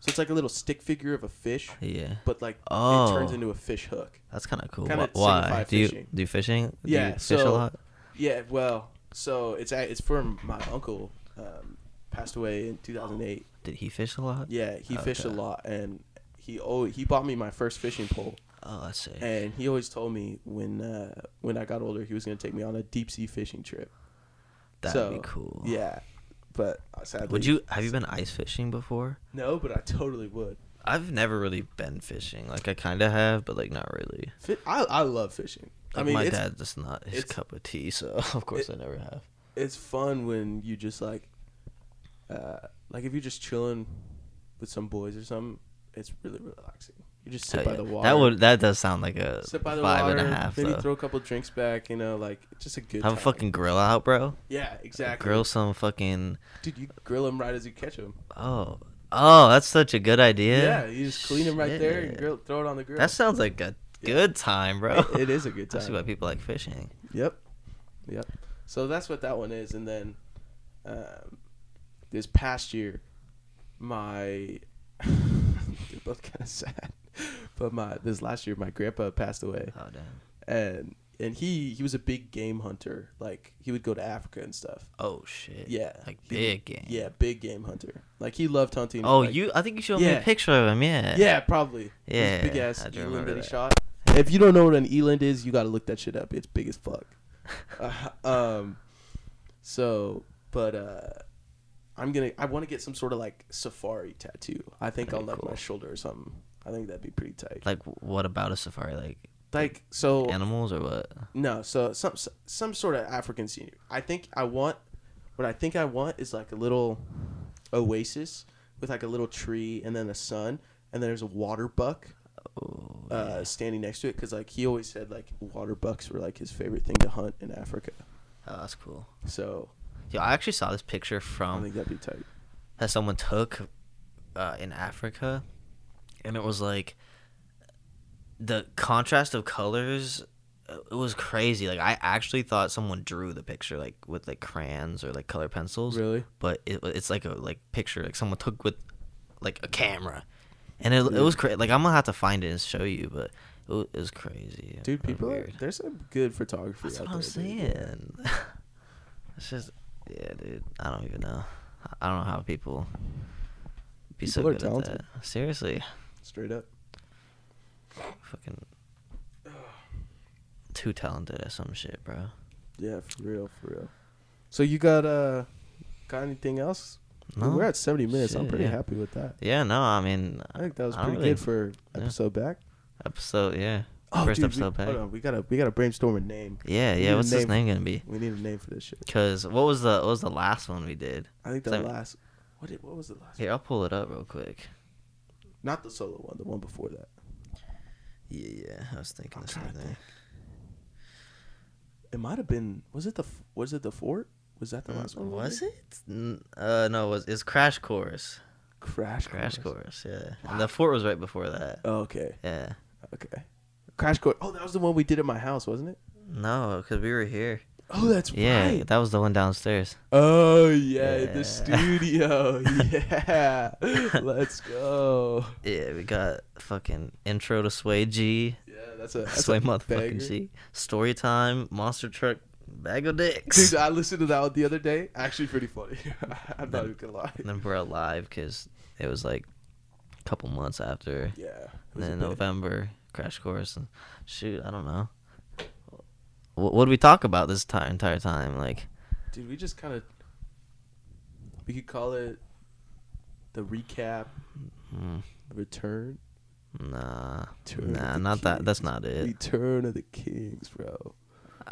So it's like a little stick figure of a fish, Yeah, but like Oh. it turns into a fish hook. that's kind of cool. Kinda Wh- Why? Do you do fishing? Do Yeah, you fish a lot. Yeah, well, so it's it's from my uncle, um, passed away in 2008. Did he fish a lot? Yeah, he fished a lot, and he oh he bought me my first fishing pole, Oh, let's see. and he always told me when uh, when I got older he was gonna take me on a deep sea fishing trip. That'd so, be cool. Yeah, but uh, sadly, Would you have you been ice fishing before? No, but I totally would. I've never really been fishing. Like I kind of have, but like not really. I I love fishing. I mean, my it's dad just not his cup of tea, so of course I never have. it's fun when you just like, uh, like if you're just chilling with some boys or something. It's really relaxing. You just sit Hell by yeah. the water. That would that does sound like a sit by the five water. and a half. maybe though. throw a couple drinks back. You know, like just a good. have a fucking grill out, bro. Yeah, exactly. Grill some fucking. Dude, you grill them right as you catch them. Oh, oh, that's such a good idea. Yeah, you just clean them right there and grill, throw it on the grill. That sounds like a Yeah. good time, bro. It- it is a good time. That's time. why people like fishing. Yep. Yep. So that's what that one is, and then um, this past year, my they're both kind of sad, but my this last year my grandpa passed away, Oh damn. and and he he was a big game hunter. Like he would go to Africa and stuff. Oh shit. Yeah, Like he- big game. Yeah, big game hunter. Like he loved hunting. Oh, like- you? I think you showed me a picture of him. Yeah. Yeah, probably. Yeah, big ass eland that he shot. If you don't know what an eland is, you got to look that shit up. It's big as fuck. Uh, um, so, but uh, I'm gonna. I want to get some sort of like safari tattoo. I think That'd on be like my cool. shoulder or something. I think that'd be pretty tight. Like, what about a safari? Like Like so. animals or what? No, so some some sort of African scenery. I think I want. What I think I want is like a little oasis with like a little tree and then a sun and then there's a water buck Oh, uh, standing next to it because like he always said like water bucks were like his favorite thing to hunt in Africa. oh, that's cool. So yeah, I actually saw this picture I from think that'd be tight. that someone took uh, in Africa, and it was like the contrast of colors. uh, It was crazy. Like I actually thought someone drew the picture like with like crayons or like color pencils. Really? But it, it's like a like picture like someone took with like a camera, and it, it was crazy. Like I'm gonna have to find it and show you, but it was, it was crazy. Dude, people are, there's some good photography That's what I'm saying. it's just, yeah, dude. I don't even know. I don't know how people be so People are good at that. Seriously, Straight up. fucking too talented at some shit, bro. Yeah, for real, for real. So you got uh got anything else? I mean, No. We're at 70 minutes. I'm pretty yeah. happy with that. Yeah, no. I mean, I think that was I pretty really- good for yeah. episode back. episode. Yeah, Oh, first dude, episode we, back. Hold on, we gotta we gotta brainstorm a name. Yeah, yeah. need a What's his name. name gonna be? We need a name for this shit. Cause what was the what was the last one we did? I think the Seven- last. What did, what was the last? Here, I'll pull it up real quick. Not the solo one. The one before that. Yeah, yeah. I was thinking I'm the same thing. think. It might have been. Was it the? Was it the fort? Was that the last one? Mm, Was it? N- Uh, no. It was it's Crash Course? Crash. Crash Course. Course. Yeah, and the fort was right before that. Oh, okay. Yeah. Okay. Crash course. Oh, that was the one we did at my house, wasn't it? No, because we were here. Oh, that's Yeah, right. that was the one downstairs. Oh yeah, Yeah. the studio. yeah, let's go. Yeah, we got fucking intro to Sway G, Yeah, that's a that's Sway a motherfucking banger. G, story time, monster truck, bag of dicks. Dude, I listened to that one the other day. Actually, pretty funny. I'm not Then- even gonna lie. and then we're alive because it was like a couple months after. Yeah. it And was a then. November crash course and shoot, I don't know. What, did we talk about this ti- entire time? Like, Dude, we just kind of. We could call it the recap, mm, return, nah, nah, not that. That's not it. return of the kings, bro.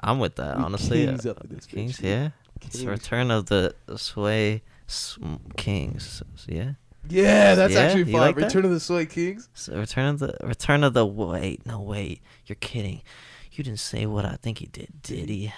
I'm with that, we honestly. kings uh, up in this Kings, yeah. It's Kings. the return of the Sway Kings. Yeah. Yeah, that's Yeah? actually fun. like that? return of the Sway Kings. So return of the return of the wait no wait you're kidding you didn't say what I think he did did he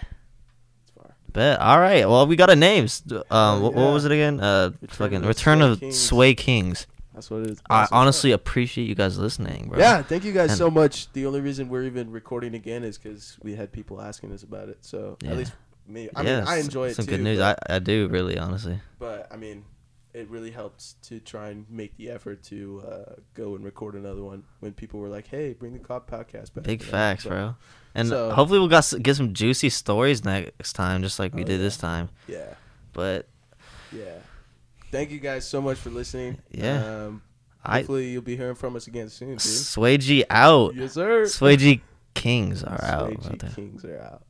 bet all right well we got a names um Oh, what, what was it again uh Return fucking of return Sway of Kings. Sway Kings That's what it is. I That's what's honestly appreciate you guys listening bro Yeah, thank you guys And- so much. The only reason we're even recording again is because we had people asking us about it. So Yeah. at least me, I yeah mean, I enjoy it some too. good news But, I I do really honestly but, I mean, it really helps to try and make the effort to uh, go and record another one when people were like, "Hey, bring the cop podcast back." big facts So, bro and so- hopefully we'll got get some juicy stories next time just like we Oh, did yeah. this time Yeah, but yeah. Thank you guys so much for listening. Yeah. Um, I hopefully you'll be hearing from us again soon, dude. Sway G out Yes, sir. Sway G Kings are out Sway G out there. Kings are out.